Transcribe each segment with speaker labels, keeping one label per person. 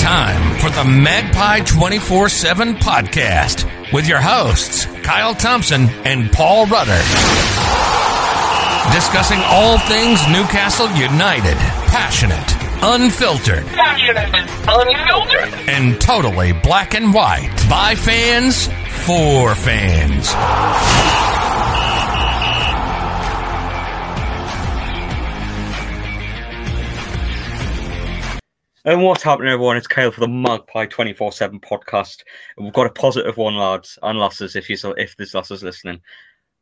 Speaker 1: time for the Magpie 24 7 podcast with your hosts, Kyle Thompson and Paul Rudder. Discussing all things Newcastle United, passionate, unfiltered,
Speaker 2: passionate, unfiltered,
Speaker 1: and totally black and white by fans for fans.
Speaker 3: And what's happening, everyone? It's Kyle for the Magpie 24 7 podcast. And we've got a positive one, lads and lasses, if, you, if there's lasses listening.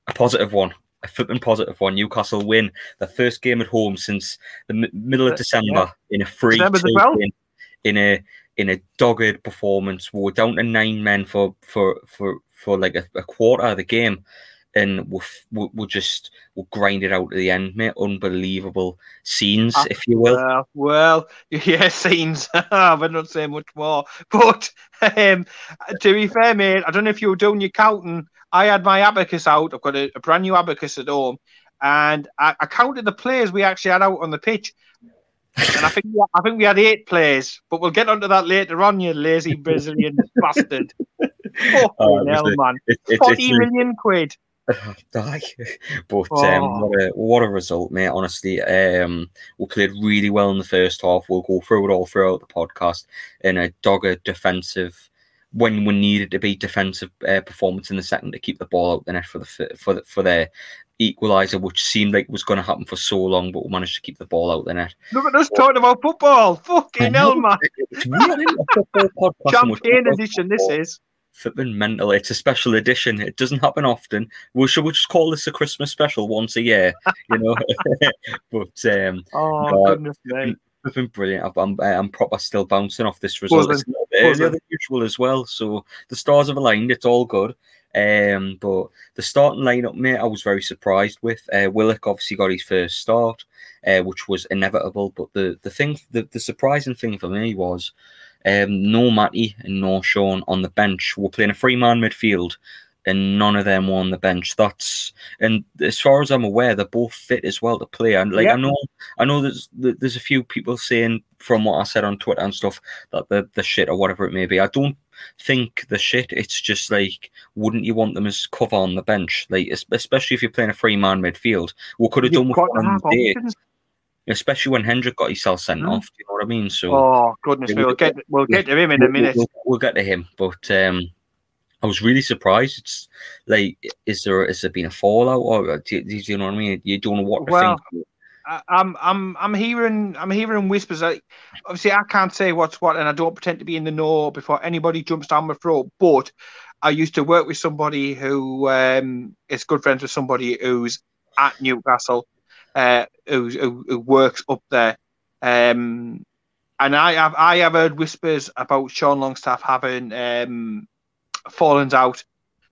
Speaker 3: A positive one, a flipping positive one. Newcastle win the first game at home since the m- middle of December yeah. in a free in, in a in a dogged performance. We were down to nine men for for for for like a, a quarter of the game and we'll, we'll, just we'll grind it out to the end, mate. Unbelievable scenes, uh, if you will.
Speaker 4: Uh, well, yeah, scenes. We're not saying much more. But um, to be fair, mate, I don't know if you were doing your counting. I had my abacus out. I've got a, a brand new abacus at home, and I, I, counted the players we actually had out on the pitch. And I think I think we had eight players, but we'll get onto that later on. You lazy Brazilian bastard! Oh, hell, man! It, it, Forty million quid.
Speaker 3: Die. but oh. um, what, a, what a result, mate. Honestly, um, we played really well in the first half. We'll go through it all throughout the podcast in a dogged defensive, when we needed to be defensive uh, performance in the second to keep the ball out the net for the for the, for their equaliser, which seemed like was going to happen for so long, but we managed to keep the ball out the net.
Speaker 4: Look at us talking about football. Fucking hell, man. It's Champagne edition, this is
Speaker 3: flipping mental. It's a special edition. It doesn't happen often. Well, should we just call this a Christmas special once a year? You know, but um,
Speaker 4: oh uh, goodness me.
Speaker 3: It's Been brilliant. I'm, I'm proper still bouncing off this result. It's earlier than usual as well. So the stars have aligned. It's all good. Um, but the starting lineup, mate, I was very surprised with. Uh, Willock obviously got his first start, uh, which was inevitable. But the the thing, the, the surprising thing for me was um, no Matty and no Sean on the bench. We're playing a three man midfield and none of them were on the bench. That's and as far as I'm aware, they're both fit as well to play. And like yep. I know, I know there's there's a few people saying from what I said on Twitter and stuff that the the shit or whatever it may be. I don't think the shit. It's just like, wouldn't you want them as cover on the bench? Like especially if you're playing a three man midfield. We could have done with one day especially when Hendrick got himself sent mm. off. you know what I mean? So,
Speaker 4: oh goodness me, we'll get we'll get to him in a minute.
Speaker 3: We'll, we'll get to him, but um, I was really surprised. It's like, is there is there been a fallout, or do, do you know what I mean? You don't know what to well, think.
Speaker 4: I'm I'm I'm hearing I'm hearing whispers. Like, obviously, I can't say what's what, and I don't pretend to be in the know before anybody jumps down my throat. But I used to work with somebody who um, is good friends with somebody who's at Newcastle uh, who, who, who, works up there. Um, and I have I have heard whispers about Sean Longstaff having um, fallen out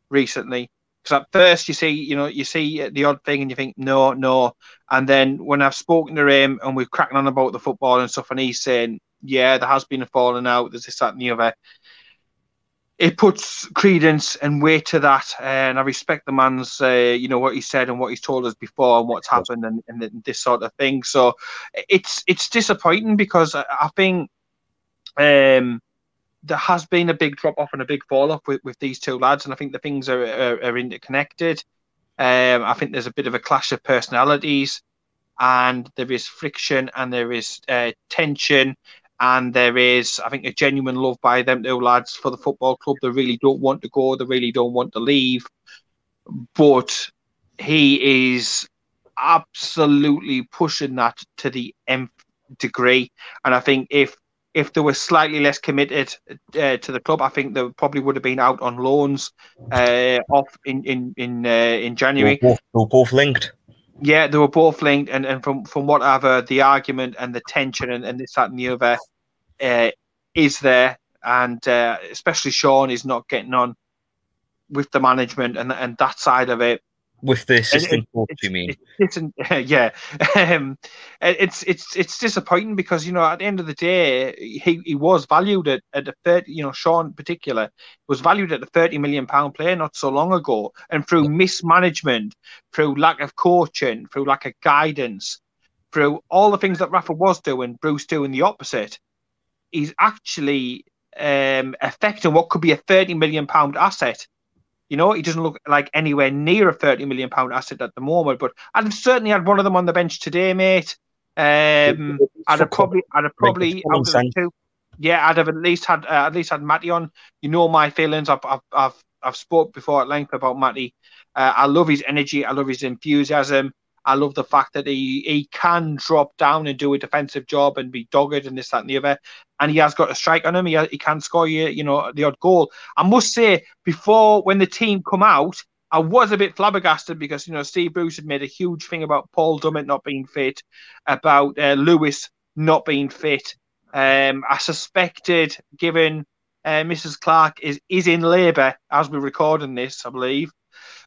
Speaker 4: recently. Because at first you see, you know, you see the odd thing and you think no, no, and then when I've spoken to him and we're cracking on about the football and stuff, and he's saying, yeah, there has been a falling out. There's this, that, and the other it puts credence and weight to that, and I respect the man's, uh, you know, what he said and what he's told us before and what's happened and, and this sort of thing. So it's it's disappointing because I, think um, there has been a big drop off and a big fall off with, with these two lads, and I think the things are are, are interconnected. Um, I think there's a bit of a clash of personalities, and there is friction and there is uh, tension and there is, I think, a genuine love by them two lads for the football club. They really don't want to go. They really don't want to leave. But he is absolutely pushing that to the nth degree. And I think if if they were slightly less committed uh, to the club, I think they probably would have been out on loans uh, off in in in, uh, in January.
Speaker 3: They were, both, they were both linked.
Speaker 4: Yeah, they were both linked, and, and from from what I've heard, the argument and the tension and, and this that and the other uh, is there, and uh, especially Sean is not getting on with the management and and that side of it
Speaker 3: with the assistant coach, you mean?
Speaker 4: It's, it's, yeah, um, it's it's it's disappointing because you know at the end of the day he, he was valued at, at a thirty. You know, Sean in particular was valued at a thirty million pound player not so long ago, and through mismanagement, through lack of coaching, through lack of guidance, through all the things that Rafa was doing, Bruce doing the opposite. he's actually um, affecting what could be a 30 million pound asset. You know, he doesn't look like anywhere near a 30 million pound asset at the moment, but I'd have certainly had one of them on the bench today, mate. Um, I'd have probably, I'd have probably, out of two, yeah, I'd have at least had, uh, at least had Matty on. You know my feelings. I've, I've, I've, I've spoke before at length about Matty. Uh, I love his energy. I love his enthusiasm. I love the fact that he he can drop down and do a defensive job and be dogged and this that and the other, and he has got a strike on him. He he can score you you know the odd goal. I must say before when the team come out, I was a bit flabbergasted because you know Steve Bruce had made a huge thing about Paul Dummett not being fit, about uh, Lewis not being fit. Um, I suspected, given uh, Mrs. Clark is is in labour as we're recording this, I believe,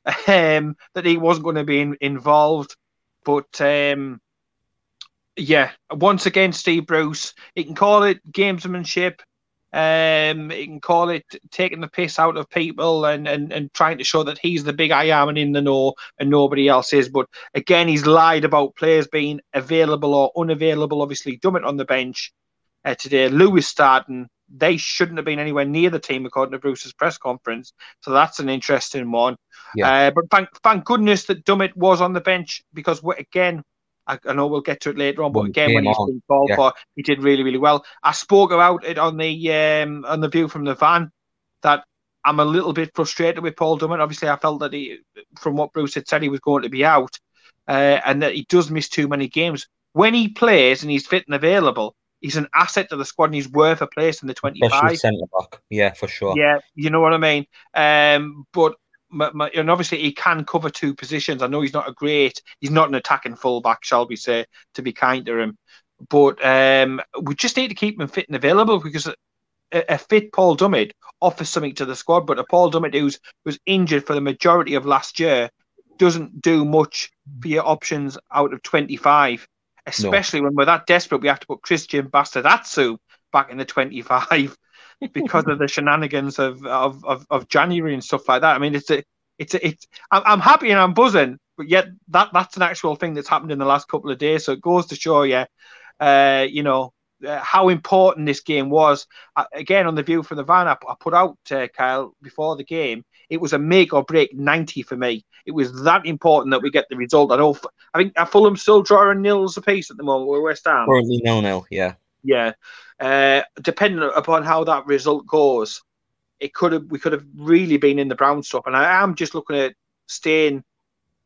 Speaker 4: um, that he wasn't going to be in, involved. But um, yeah, once again, Steve Bruce, he can call it gamesmanship. Um, he can call it taking the piss out of people and, and, and trying to show that he's the big I am and in the know and nobody else is. But again, he's lied about players being available or unavailable. Obviously, Dummett on the bench uh, today, Lewis starting. They shouldn't have been anywhere near the team according to Bruce's press conference. So that's an interesting one. Yeah. Uh, but thank, thank goodness that Dummett was on the bench because again, I, I, know we'll get to it later on, but again, when he's been called yeah. for, he did really, really well. I spoke about it on the um, on the view from the van that I'm a little bit frustrated with Paul Dummett. Obviously, I felt that he, from what Bruce had said, he was going to be out, uh, and that he does miss too many games. When he plays and he's fit and available, he's an asset to the squad and he's worth a place in the 25.
Speaker 3: Centre back, yeah, for sure.
Speaker 4: Yeah, you know what I mean. Um, but and obviously he can cover two positions. I know he's not a great, he's not an attacking fullback, shall we say, to be kind to him. But um, we just need to keep him fit and available because a, a fit Paul Dummett offers something to the squad. But a Paul Dummett who's was injured for the majority of last year doesn't do much for your options out of 25, especially no. when we're that desperate. We have to put Christian Bastadatsu back in the 25 because of the shenanigans of, of, of, of, January and stuff like that. I mean, it's a, it's a, it's. I'm happy and I'm buzzing, but yet that that's an actual thing that's happened in the last couple of days. So it goes to show you, uh, you know, uh, how important this game was. Uh, again, on the view from the van, I, I put out uh, Kyle before the game. It was a make or break 90 for me. It was that important that we get the result. I know. I think Fulham still drawing nils apiece at the moment. We're West Ham.
Speaker 3: Currently nil nil. Yeah.
Speaker 4: Yeah. Uh, depending upon how that result goes, it could have we could have really been in the brown stuff. And I am just looking at staying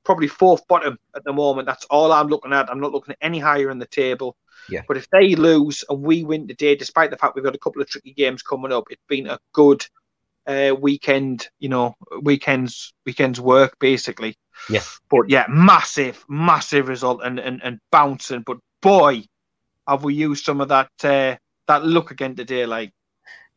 Speaker 4: probably fourth bottom at the moment. That's all I'm looking at. I'm not looking at any higher in the table.
Speaker 3: Yeah.
Speaker 4: But if they lose and we win today, despite the fact we've got a couple of tricky games coming up, it's been a good uh, weekend. You know, weekends weekends work basically.
Speaker 3: Yeah.
Speaker 4: But yeah, massive, massive result and and, and bouncing. But boy, have we used some of that uh, that look again today? Like,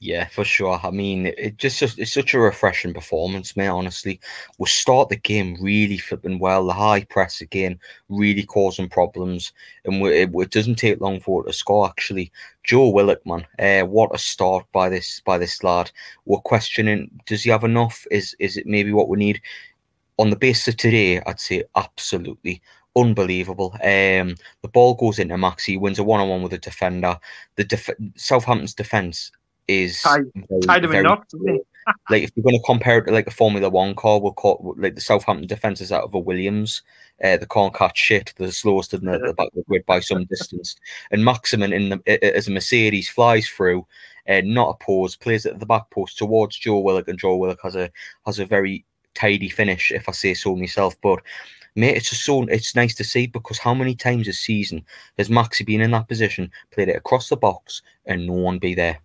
Speaker 3: yeah, for sure. I mean, it just it's such a refreshing performance, mate. Honestly, we start the game really flipping well. The high press again really causing problems, and we, it, it, doesn't take long for it to score. Actually, Joe Willock, man, uh, what a start by this by this lad. We're questioning: Does he have enough? Is is it maybe what we need? On the basis of today, I'd say absolutely unbelievable. Um, the ball goes into Maxi, wins a one on one with a defender. The def- Southampton's defense is
Speaker 4: tied, tied very, enough,
Speaker 3: like if you're going to compare it to like a Formula One car, we'll call like the Southampton defense is out of a Williams. Uh, they can't catch shit. They're the slowest in the, the back of the grid by some distance. And Maximin in the as a Mercedes flies through, and uh, not pause, plays at the back post towards Joe Willock, and Joe Willock has a has a very tidy finish, if I say so myself. But mate, it's just so it's nice to see because how many times this season has Maxi been in that position, played it across the box, and no one be there?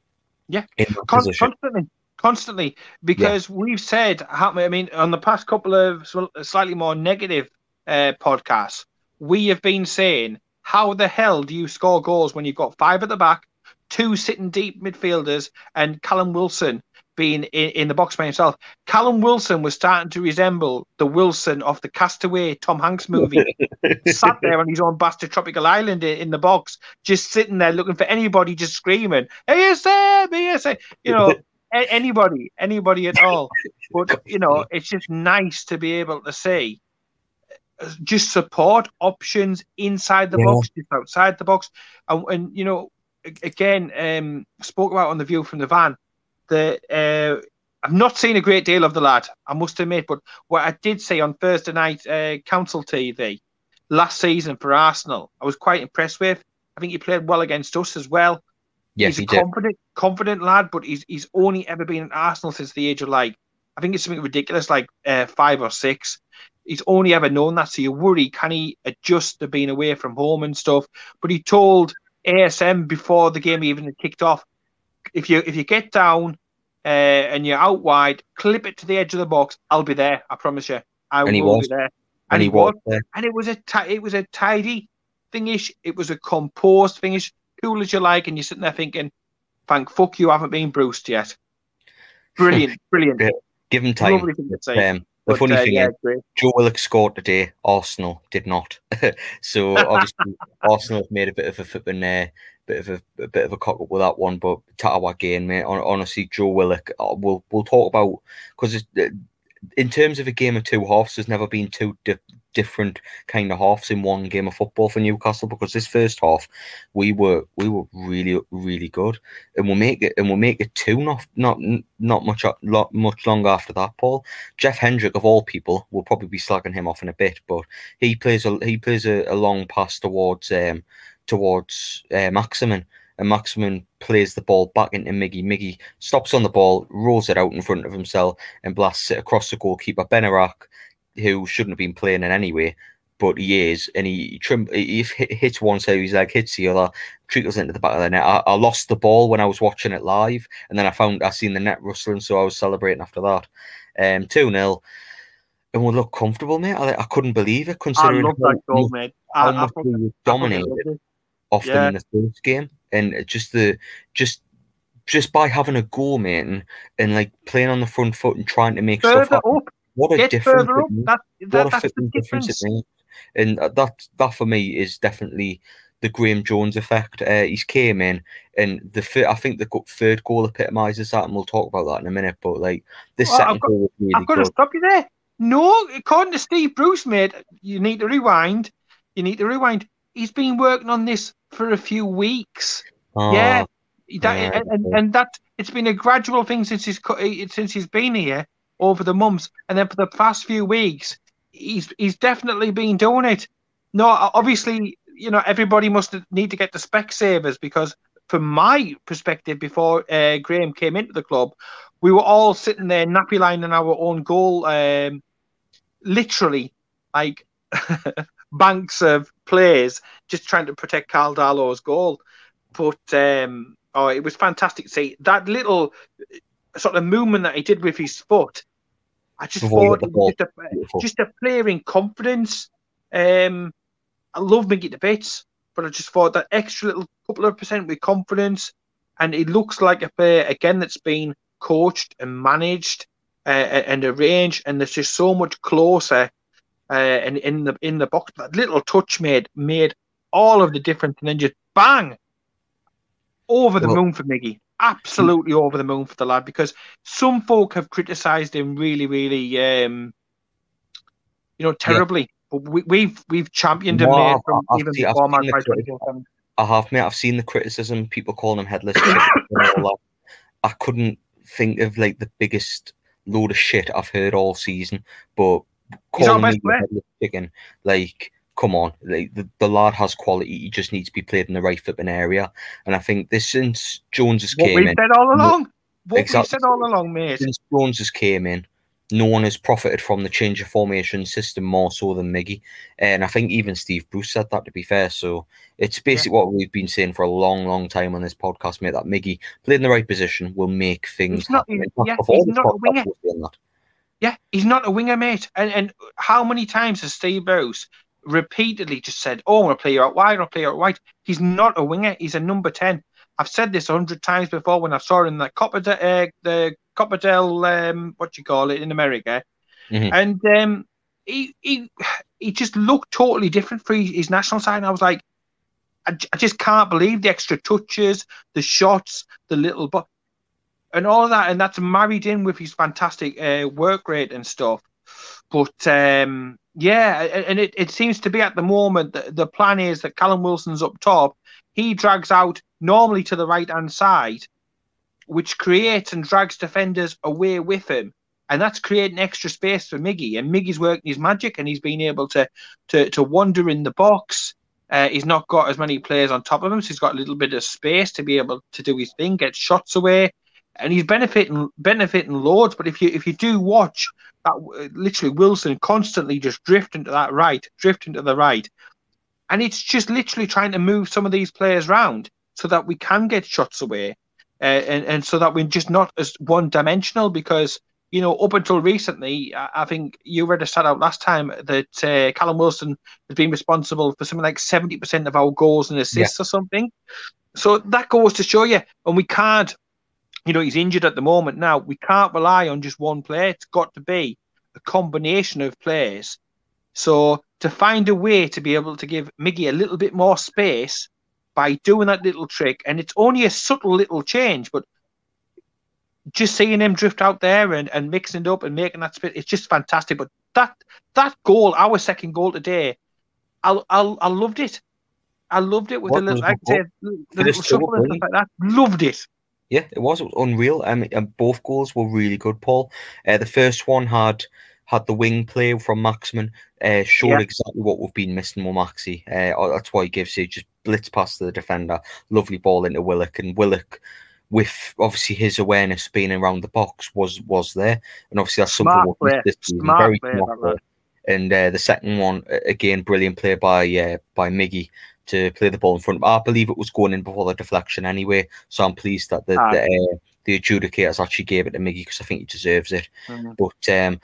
Speaker 4: Yeah, Con- constantly, constantly. Because yeah. we've said, I mean, on the past couple of slightly more negative uh, podcasts, we have been saying, how the hell do you score goals when you've got five at the back, two sitting deep midfielders, and Callum Wilson being in, in, the box by himself. Callum Wilson was starting to resemble the Wilson of the Castaway Tom Hanks movie. Sat there on his own bastard tropical island in, in, the box, just sitting there looking for anybody, just screaming, ASM, ASM, you know, a- anybody, anybody at all. But, you know, it's just nice to be able to see uh, just support options inside the yeah. box, just outside the box. And, and, you know, again um, spoke about on the view from the van. The uh, I've not seen a great deal of the lad, I must admit, but what I did see on Thursday night uh, Council TV last season for Arsenal, I was quite impressed with. I think he played well against us as well.
Speaker 3: Yes,
Speaker 4: he's a
Speaker 3: he did.
Speaker 4: confident, confident lad, but he's he's only ever been at Arsenal since the age of like I think it's something ridiculous, like uh, five or six. He's only ever known that, so you worry can he adjust to being away from home and stuff? But he told ASM before the game even kicked off, if you if you get down uh, and you're out wide, clip it to the edge of the box. I'll be there. I promise you. I
Speaker 3: And he
Speaker 4: will
Speaker 3: was.
Speaker 4: be there.
Speaker 3: and he was there.
Speaker 4: and it was a it was a tidy thingish. It was a composed thingish, cool as you like, and you're sitting there thinking, "Thank fuck you haven't been bruised yet." Brilliant, brilliant.
Speaker 3: Give him time. Um, the
Speaker 4: But,
Speaker 3: funny
Speaker 4: uh,
Speaker 3: thing
Speaker 4: yeah,
Speaker 3: is. Joe Willock scored today. Arsenal did not. so obviously, Arsenal have made a bit of a flipping, uh, bit of a, a bit of a cock up with that one. But Tatawa again, mate. Hon- Honestly, Joe Willock. Uh, we'll we'll talk about because in terms of a game of two halves, there's never been two di- different kind of halves in one game of football for Newcastle. Because this first half, we were we were really really good, and we'll make it and we'll make it two not not not much lot much longer after that. Paul Jeff Hendrick of all people will probably be slagging him off in a bit, but he plays a he plays a, a long pass towards um towards uh, Maximin. And Maximin plays the ball back into Miggy. Miggy stops on the ball, rolls it out in front of himself, and blasts it across the goalkeeper Benarak, who shouldn't have been playing in anyway, but he is. And he, trim, he hits one side, he's like hits the other, trickles into the back of the net. I, I lost the ball when I was watching it live, and then I found I seen the net rustling, so I was celebrating after that. Um, two 0 and we look comfortable, mate. I, I couldn't believe it
Speaker 4: I
Speaker 3: considering
Speaker 4: love
Speaker 3: how,
Speaker 4: that goal, mate. I, I I
Speaker 3: dominated. Off
Speaker 4: Yeah.
Speaker 3: them in the first game, and just the just just by having a goal, mate, and, and like playing on the front foot and trying to make stuff
Speaker 4: Further
Speaker 3: happen.
Speaker 4: up,
Speaker 3: What a
Speaker 4: get
Speaker 3: difference!
Speaker 4: further up.
Speaker 3: makes.
Speaker 4: That,
Speaker 3: what a
Speaker 4: that's the
Speaker 3: difference
Speaker 4: difference.
Speaker 3: it makes. And uh, that that for me is definitely the Graeme Jones effect. Uh, he's came in, and the fir- I think the third goal epitomises that, and we'll talk about that in a minute. But like this
Speaker 4: Well, I've
Speaker 3: second
Speaker 4: got-
Speaker 3: goal really
Speaker 4: I've got to stop you there. No, according to Steve Bruce, mate, you need to rewind. You need to rewind. He's been working on this for a few weeks. yeah,
Speaker 3: Ah,
Speaker 4: that,
Speaker 3: yeah,
Speaker 4: and, and, that it's been a gradual thing since he's since he's been here over the months, and then for the past few weeks, he's he's definitely been doing it. No, obviously, you know, everybody must need to get the spec savers because, from my perspective, before uh, Graeme came into the club, we were all sitting there nappy lining our own goal, um, literally like banks of players just trying to protect Karl Darlow's goal. But um, oh, it was fantastic to see that little uh, sort of movement that he did with his foot. I just
Speaker 3: Before
Speaker 4: thought was just a, just a player in confidence. Um, I love Miggy to bits, but I just thought that extra little couple of percent with confidence, and it looks like a player again that's been coached and managed uh, and arranged, and there's just so much closer. Uh, and in the in the box, that little touch made made all of the difference, and then just bang over the
Speaker 3: Well-
Speaker 4: moon for Miggy. Absolutely over the moon for the lad because some folk have criticised him really, really, um, you know, terribly. But we, we've we've championed him
Speaker 3: No, I've-
Speaker 4: from
Speaker 3: I've
Speaker 4: even
Speaker 3: I've
Speaker 4: before
Speaker 3: seen the
Speaker 4: Magpie
Speaker 3: critic-
Speaker 4: 24/7.
Speaker 3: I have, mate. I've seen the criticism, people calling him headless chicken and all that. I couldn't think of like the biggest load of shit I've heard all season, but
Speaker 4: He's our best
Speaker 3: me
Speaker 4: player.
Speaker 3: chicken, like, come on, like the, the lad has quality. He just needs to be played in the right flipping area. And I think this since Jones has
Speaker 4: What
Speaker 3: came
Speaker 4: we've
Speaker 3: in,
Speaker 4: said all along. What
Speaker 3: Exactly.
Speaker 4: said all along, mate.
Speaker 3: since Jones has came in, no one has profited from the change of formation system more so than Miggy. And I think even Steve Bruce said that to be fair. So it's basically what we've been saying for a long, long time on this podcast, mate, that Miggy played in the right position will make things
Speaker 4: He's not-
Speaker 3: happen.
Speaker 4: he's- yeah, he's not a winger.
Speaker 3: We're saying that.
Speaker 4: Yeah, he's not a winger, mate. And and how many times has Steve Bruce repeatedly just said, "Oh, I'm gonna play you out wide. I'll play you out wide." He's not a winger. He's a number ten. I've said this a hundred times before when I saw him in the Copperdale, uh, the Copperdale, um, what you call it in America,
Speaker 3: Mhm.
Speaker 4: and um, he he he just looked totally different for his, his national side. And I was like, I just can't believe the extra touches, the shots, the little but and all of that, and that's married in with his fantastic uh, work rate and stuff. But um, yeah, and it, it seems to be at the moment that the plan is that Callum Wilson's up top. He he drags out normally to the right hand side, which creates and drags defenders away with him. And that's creating extra space for Miggy. And Miggy's working his magic and he's been able to to, to wander in the box. Uh, he's not got as many players on top of him, so he's got a little bit of space to be able to do his thing, get shots away, and he's benefiting benefiting loads. But if you if you do watch that, literally Wilson constantly just drifting to that right, drifting to the right, and it's just literally trying to move some of these players around so that we can get shots away, uh, and and so that we're just not as one dimensional because. You know, up until recently, I think you read a stat out last time that uh, Callum Wilson has been responsible for something like seventy percent of our goals and assists yeah. or something. So that goes to show you, and we can't you know, he's injured at the moment now. We can't rely on just one player. It's got to be a combination of players. So to find a way to be able to give Miggy a little bit more space by doing that little trick, and it's only a subtle little change, but just seeing him drift out there and, and mixing it up and making that spit, it's just fantastic. But that that goal, our second goal today, I I, I loved it. I loved it with what the little, like say, the little shuffle and stuff like that. Loved it.
Speaker 3: Yeah, it was. It was unreal. Um, and both goals were really good, Paul. Uh, the first one had had the wing play from Maximin, uh, showed yeah. exactly what we've been missing with Maxi. Uh, that's why he gives you just blitz past the defender, lovely ball into Willock, and Willock, with obviously his awareness being around the box, was was there, and obviously that's something
Speaker 4: smart we've this season. Smart very play, smart
Speaker 3: And uh, the second one, again, brilliant play by uh, by Miggy to play the ball in front. I believe it was going in before the deflection anyway, so I'm pleased that the ah. the, uh, the adjudicators actually gave it to Miggy because I think he deserves it. Mm-hmm. But um,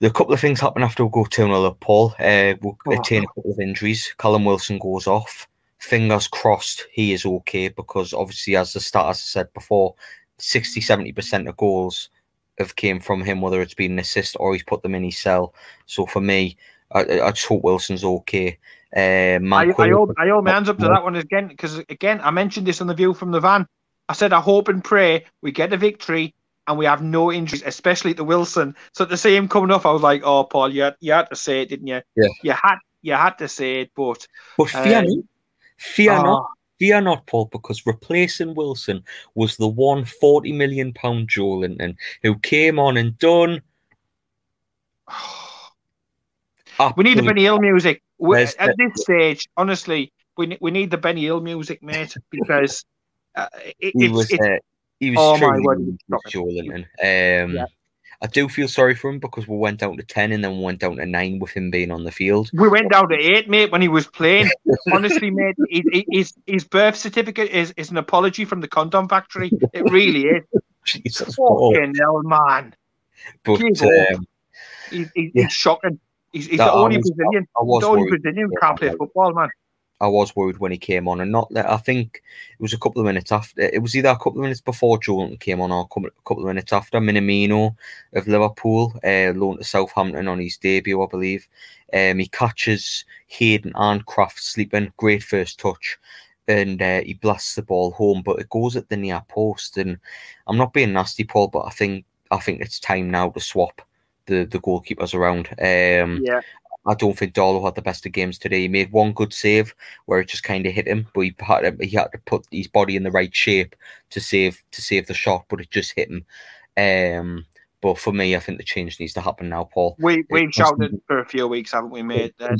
Speaker 3: a couple of things happen after we go 2 0 up, Paul. Uh, we'll oh. attain a couple of injuries. Callum Wilson goes off. Fingers crossed he is okay because obviously, as the start, as I said before, 60 70% of goals have came from him, whether it's been an assist or he's put them in his cell. So for me, I, I just hope Wilson's okay. Uh,
Speaker 4: I, I, hold, I hold my hands up to that one again because again I mentioned this on the view from the van. I said I hope and pray we get a victory and we have no injuries, especially to Wilson. So to see him coming off, I was like, "Oh, Paul, you had, you had to say it, didn't you?
Speaker 3: Yeah.
Speaker 4: You had you had to say it, but
Speaker 3: but um, fear uh, not, fear not, Paul, because replacing Wilson was the one forty million pound Joelinton who came on and done.
Speaker 4: we need the Benny Hill music. At this stage, honestly, we we need the Benny Hill music, mate, because uh, it, he
Speaker 3: was uh, he was oh my word, Joelinton. Um, yeah. I do feel sorry for him because we went down to ten and then we went down to nine with him being on the field.
Speaker 4: We went down to eight, mate, when he was playing. Honestly, mate, his, his birth certificate is, is an apology from the condom factory. It really is.
Speaker 3: Jesus,
Speaker 4: fucking hell, man.
Speaker 3: But um,
Speaker 4: he's, he's, yeah. he's shocking. He's, he's the only Brazilian. I, the only Brazilian who can't play football, man.
Speaker 3: I was worried when he came on, and not that I think it was a couple of minutes after. It was either a couple of minutes before Jordan came on, or a couple of minutes after. Minamino of Liverpool, uh, loaned to Southampton on his debut, I believe. Um, he catches Hayden and Krafth sleeping. Great first touch, and uh, he blasts the ball home, but it goes at the near post. And I'm not being nasty, Paul, but I think I think it's time now to swap the the goalkeepers around. Um,
Speaker 4: yeah.
Speaker 3: I don't think Darlow had the best of games today. He made one good save where it just kind of hit him, but he had to, he had to put his body in the right shape to save to save the shot, but it just hit him. Um, but for me, I think the change needs to happen now, Paul.
Speaker 4: We we've shouted for a few weeks, haven't we, mate? Uh,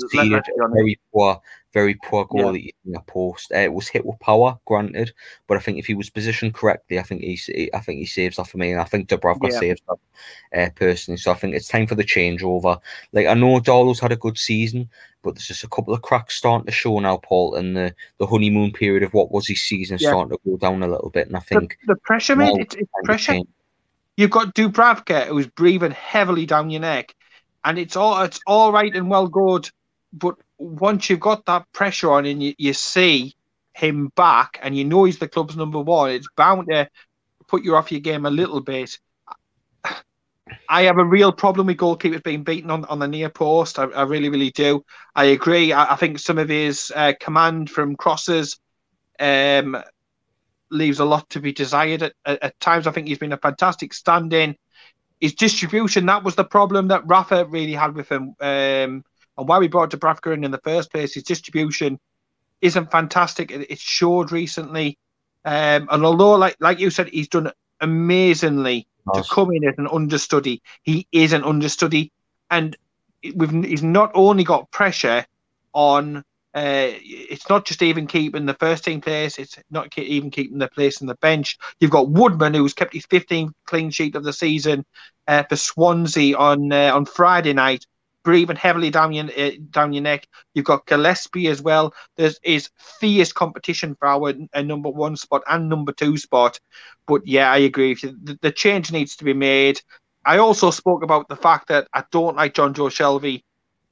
Speaker 3: very poor, very poor goal yeah. in the post. Uh, it was hit with power, granted, but I think if he was positioned correctly, I think he, I think he saves that for me, and I think Dubravka yeah. saves that uh, personally. So I think it's time for the changeover. Like I know Darlow's had a good season, but there's just a couple of cracks starting to show now, Paul, and the, the honeymoon period of what was his season yeah. starting to go down a little bit. And I think
Speaker 4: the, the pressure, mate, it's, it's pressure. You've got Dubravka who's breathing heavily down your neck, and it's all it's all right and well good, but once you've got that pressure on and you, you see him back and you know he's the club's number one, it's bound to put you off your game a little bit. I have a real problem with goalkeepers being beaten on, on the near post. I, I really, really do. I agree. I, I think some of his uh, command from crosses um, leaves a lot to be desired at, at, at times. I think he's been a fantastic stand in. His distribution, that was the problem that Rafa really had with him. Um, and why we brought Dubravka in in the first place, his distribution isn't fantastic. It, it showed recently, um, and although, like like you said, he's done amazingly nice. to come in as an understudy. He is an understudy, and we've he's not only got pressure on. Uh, it's not just even keeping the first team place. It's not even keeping the place on the bench. You've got Woodman, who's kept his 15th clean sheet of the season uh, for Swansea on uh, on Friday night breathing heavily down your uh, down your neck. You've got Gillespie as well. There is fierce competition for our uh, number one spot and number two spot. But yeah, I agree with you. The, the, change needs to be made. I also spoke about the fact that I don't like Jonjo Shelvey uh,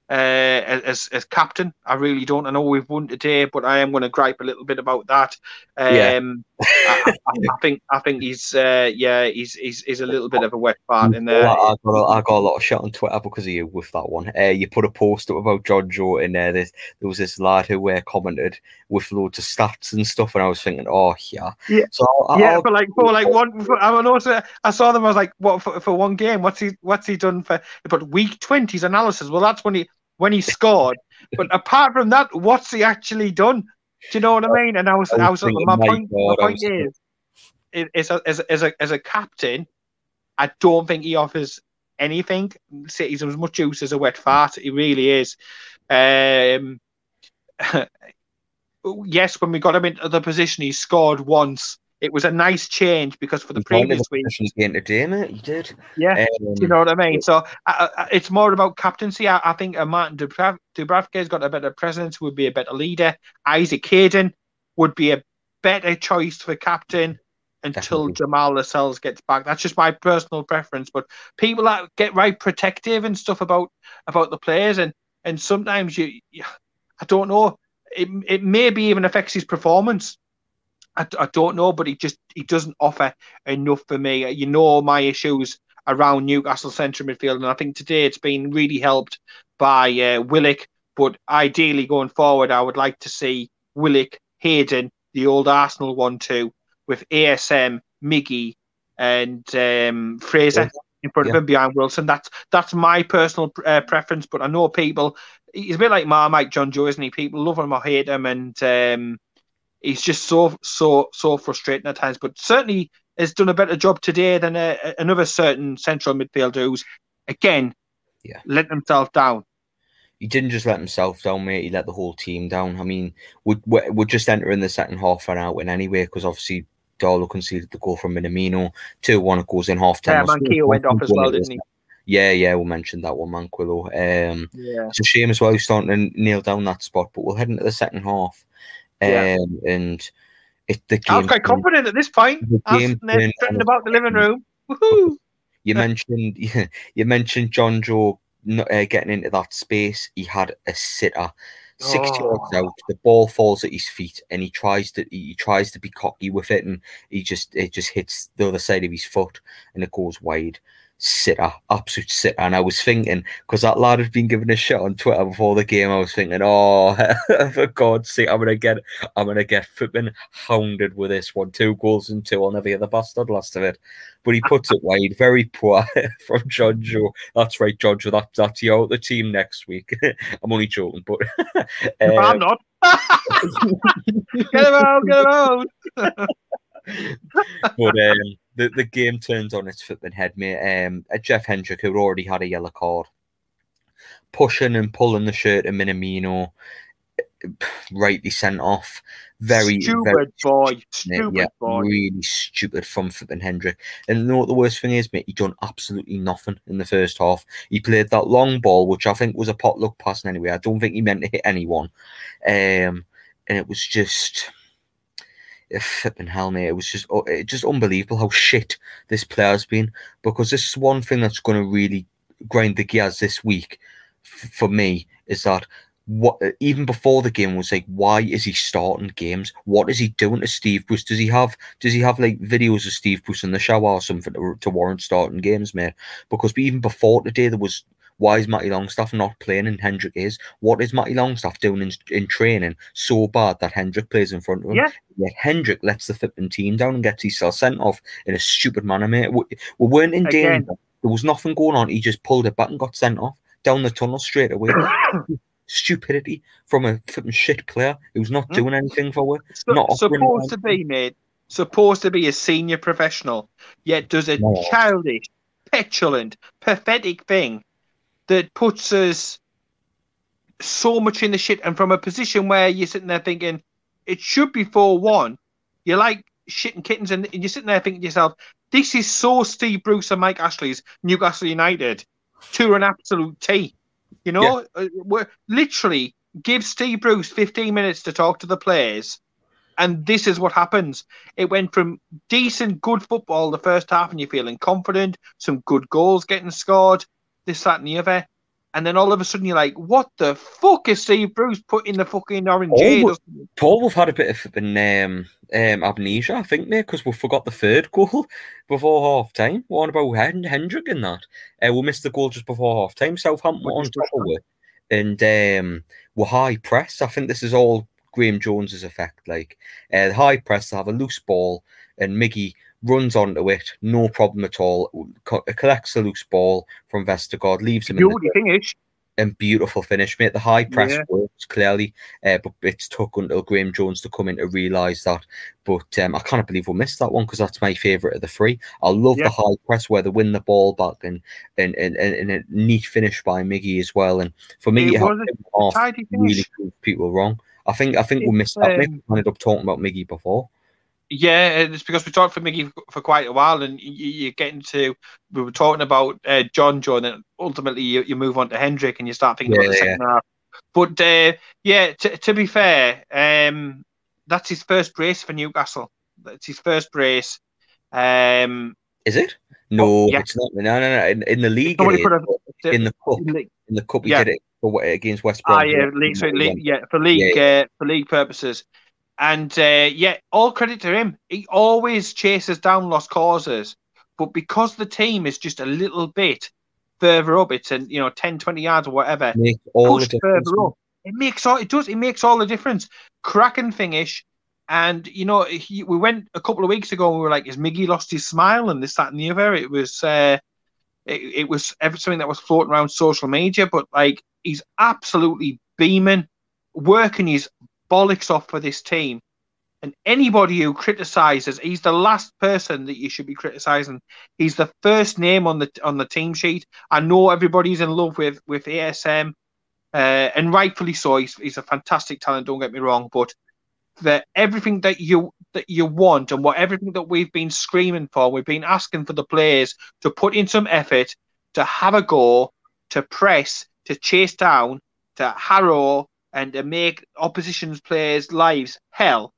Speaker 4: as as captain. I really don't. I know we've won today, but I am going to gripe a little bit about that. Um, yeah. I, I, I, think I think he's uh, yeah he's, he's he's a little bit of a wet fart in there.
Speaker 3: I got, a, I got a lot of shit on Twitter because of you with that one. Uh, you put a post up about Jonjo in there. There, there was this lad who uh, commented with loads of stats and stuff, and I was thinking, oh
Speaker 4: yeah, yeah, so I'll, yeah. I'll, for like for like one, for, I also I saw them. I was like, what for, for one game? What's he what's he done for? But week 20's analysis. Well, that's when he when he scored. but apart from that, what's he actually done? Do you know what I mean? And I was, I was, I was my point. God, my point is, is a, as, a, as a as a captain, I don't think he offers anything. He's as much use as a wet fart. He really is. Um, yes, when we got him into the position, he scored once it was a nice change because for the He's previous week,
Speaker 3: the entertainment, you did.
Speaker 4: Yeah, um, you know what I mean. So it's more about captaincy. I, I think uh, Martin Dubravka has got a better presence, would be a better leader. Isaac Hayden would be a better choice for captain until Definitely. Jamal Lascelles gets back. That's just my personal preference. But people that get right protective and stuff about about the players, and and sometimes you, you I don't know. It, it maybe even affects his performance I, I don't know, but he just he doesn't offer enough for me. You know my issues around Newcastle central midfield, and I think today it's been really helped by uh, Willock. But ideally, going forward, I would like to see Willock, Hayden, the old Arsenal one too, with ASM, Miggy, and um, Fraser in front yeah. of him behind Wilson. That's that's my personal uh, preference, but I know people. He's a bit like Marmite Jonjo, isn't he? People love him or hate him, and um, he's just so so so frustrating at times. But certainly has done a better job today than a, uh, another certain central midfielder who's again yeah let himself down.
Speaker 3: He didn't just let himself down, mate. He let the whole team down. I mean, we're, we're just entering the second half and out win anyway because obviously Darlow conceded the goal from Minamino. 2 1 goes in half time.
Speaker 4: Yeah, Manquillo went off as well, didn't he?
Speaker 3: Yeah, yeah, we'll mention that one, Manquillo. Um, yeah. It's a shame as well he's starting to nail down that spot, but we'll head into the second half. Yeah. Um, and it, the game.
Speaker 4: I'm quite confident at this point. The game sitting about the living room. Woohoo!
Speaker 3: You mentioned you mentioned Jonjo uh, getting into that space. He had a sitter. Six oh. yards out, the ball falls at his feet, and he tries to he tries to be cocky with it, and he just it just hits the other side of his foot, and it goes wide sitter, absolute sitter. And I was thinking, because that lad had been given a shot on Twitter before the game, I was thinking, oh, for God's sake, I'm gonna get, I'm gonna get flipping hounded with this one. Two goals and two. I'll never get the bastard last of it. But he puts it wide, very poor from Jonjo. That's right, Jonjo. That, that's you out the team next week. I'm only joking, but
Speaker 4: um, I'm not. get him out, get him out.
Speaker 3: but um, the, the game turns on its flipping head, mate. Um, Jeff Hendrick, who already had a yellow card, pushing and pulling the shirt of Minamino, rightly sent off. Very
Speaker 4: stupid
Speaker 3: very
Speaker 4: boy, stupid yeah, boy,
Speaker 3: really stupid from flipping Hendrick. And you know what the worst thing is, mate? He done absolutely nothing in the first half. He played that long ball, which I think was a potluck pass anyway. I don't think he meant to hit anyone, um, and it was just flipping hell, mate. It was just oh, it just unbelievable how shit this player's been. Because this is one thing that's going to really grind the gears this week f- for me is that what even before the game was like why is he starting games what is he doing to steve bruce does he have does he have like videos of steve bruce in the shower or something to, to warrant starting games mate because even before today there was why is Matty Longstaff not playing and Hendrick is? What is Matty Longstaff doing in, in training so bad that Hendrick plays in front of him?
Speaker 4: Yeah.
Speaker 3: Yet Hendrick lets the flipping team down and gets himself sent off in a stupid manner, mate. We, we weren't in Again. danger. There was nothing going on. He just pulled it back and got sent off down the tunnel straight away. stupidity from a flipping shit player who's not hmm? doing anything for it.
Speaker 4: So, not supposed to be, mate. Supposed to be a senior professional, yet does a no. childish, petulant, pathetic thing that puts us so much in the shit. And from a position where you're sitting there thinking it should be four one, you're like shitting kittens, and you're sitting there thinking to yourself, "This is so Steve Bruce and Mike Ashley's Newcastle United to an absolute T." You know, yeah. Uh, we're literally give Steve Bruce 15 minutes to talk to the players, and this is what happens. It went from decent, good football the first half, and you're feeling confident, some good goals getting scored, this, that, and the other. And then all of a sudden you're like, what the fuck is Steve Bruce putting the fucking orange
Speaker 3: Paul, Paul, we've had a bit of an um, um, amnesia, I think, mate, because we forgot the third goal before half time. What about Hendrick in that? Uh, we missed the goal just before half time. Southampton on top of it. And um, we're high press. I think this is all Graeme Jones's effect. Like uh, the high press, they have a loose ball, and Miggy runs onto it, no problem at all. collects a loose ball from Vestergaard, leaves him
Speaker 4: Beauty in the finish.
Speaker 3: And beautiful finish, mate. The high press yeah. works clearly, uh, but it's took until Graeme Jones to come in to realise that. But um, I can't believe we missed that one because that's my favourite of the three. I love yeah. the high press where they win the ball back and and, and, and, a neat finish by Miggy as well. And for me, it, was a really proved people wrong. I think I think we missed that. Um, we ended up talking about Miggy before.
Speaker 4: Yeah, it's because we talked for Miggy for quite a while, and you, are getting to we were talking about uh, Jonjo, and then ultimately you, you move on to Hendrick, and you start thinking yeah, about the second yeah. half. But uh, yeah, t- to be fair, um, that's his first brace for Newcastle. That's his first brace. Um,
Speaker 3: Is it? No, oh, yeah. it's not. No, no, no. In, in the league, in, in, the cup, in the, in the cup, he yeah. did it for, against West Brom.
Speaker 4: Ah, yeah, league, so league, yeah, for league, yeah. Uh, for league purposes. And uh, yeah, all credit to him. He always chases down lost causes. But because the team is just a little bit further up, it's and you know 10, 20 yards or whatever, pushed further up. It makes all it does. It makes all the difference. Cracking finish, and you know he, we went a couple of weeks ago and we were like, "Is Miggy lost his smile?" And this, that, and the other. It was uh, it, it was everything that was floating around social media. But like, he's absolutely beaming, working his bollocks off for this team. And anybody who criticizes, he's the last person that you should be criticizing. He's the first name on the on the team sheet. I know everybody's in love with with ASM, uh, and rightfully so. He's, he's a fantastic talent. Don't get me wrong, but that everything that you that you want and what everything that we've been screaming for, we've been asking for the players to put in some effort, to have a go, to press, to chase down, to harrow, and to make opposition's players' lives hell.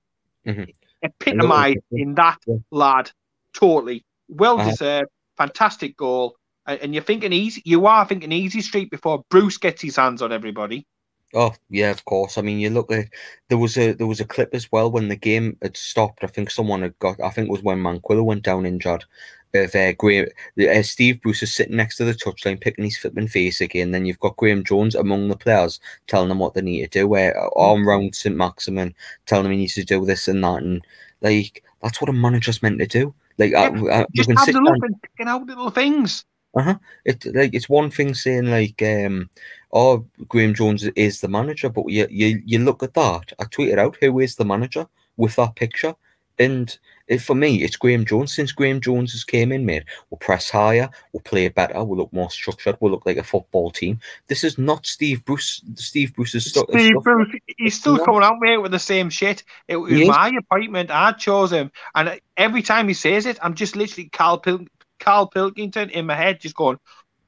Speaker 4: Mm-hmm. Epitomised in that yeah. lad, totally well uh-huh. deserved, fantastic goal. And you're thinking easy, you are thinking easy street before Bruce gets his hands on everybody.
Speaker 3: Oh yeah, of course. I mean, you look at there was a there was a clip as well when the game had stopped. I think someone had got. I think it was when Manquillo went down injured, of uh, Graeme, uh, Steve Bruce is sitting next to the touchline, picking his flipping face again. Then you've got Graeme Jones among the players, telling them what they need to do. Where uh, arm round St Maximin, telling them he needs to do this and that, and like that's what a manager's meant to do. Like, yeah,
Speaker 4: I, I, just have the look and picking out little things.
Speaker 3: Uh huh. It like it's one thing saying like, um, oh, Graeme Jones is the manager, but you you you look at that. I tweeted out who is the manager with that picture, and for me, it's Graeme Jones. Since Graeme Jones has came in, mate, we'll press higher, we'll play better, we'll look more structured, we'll look like a football team. This is not Steve Bruce. Steve Bruce's
Speaker 4: stu- Steve stuff. Bruce, he's still coming out, mate, with the same shit. It was my appointment. I chose him, and every time he says it, I'm just literally Carl Pil- Carl Pilkington in my head, just going,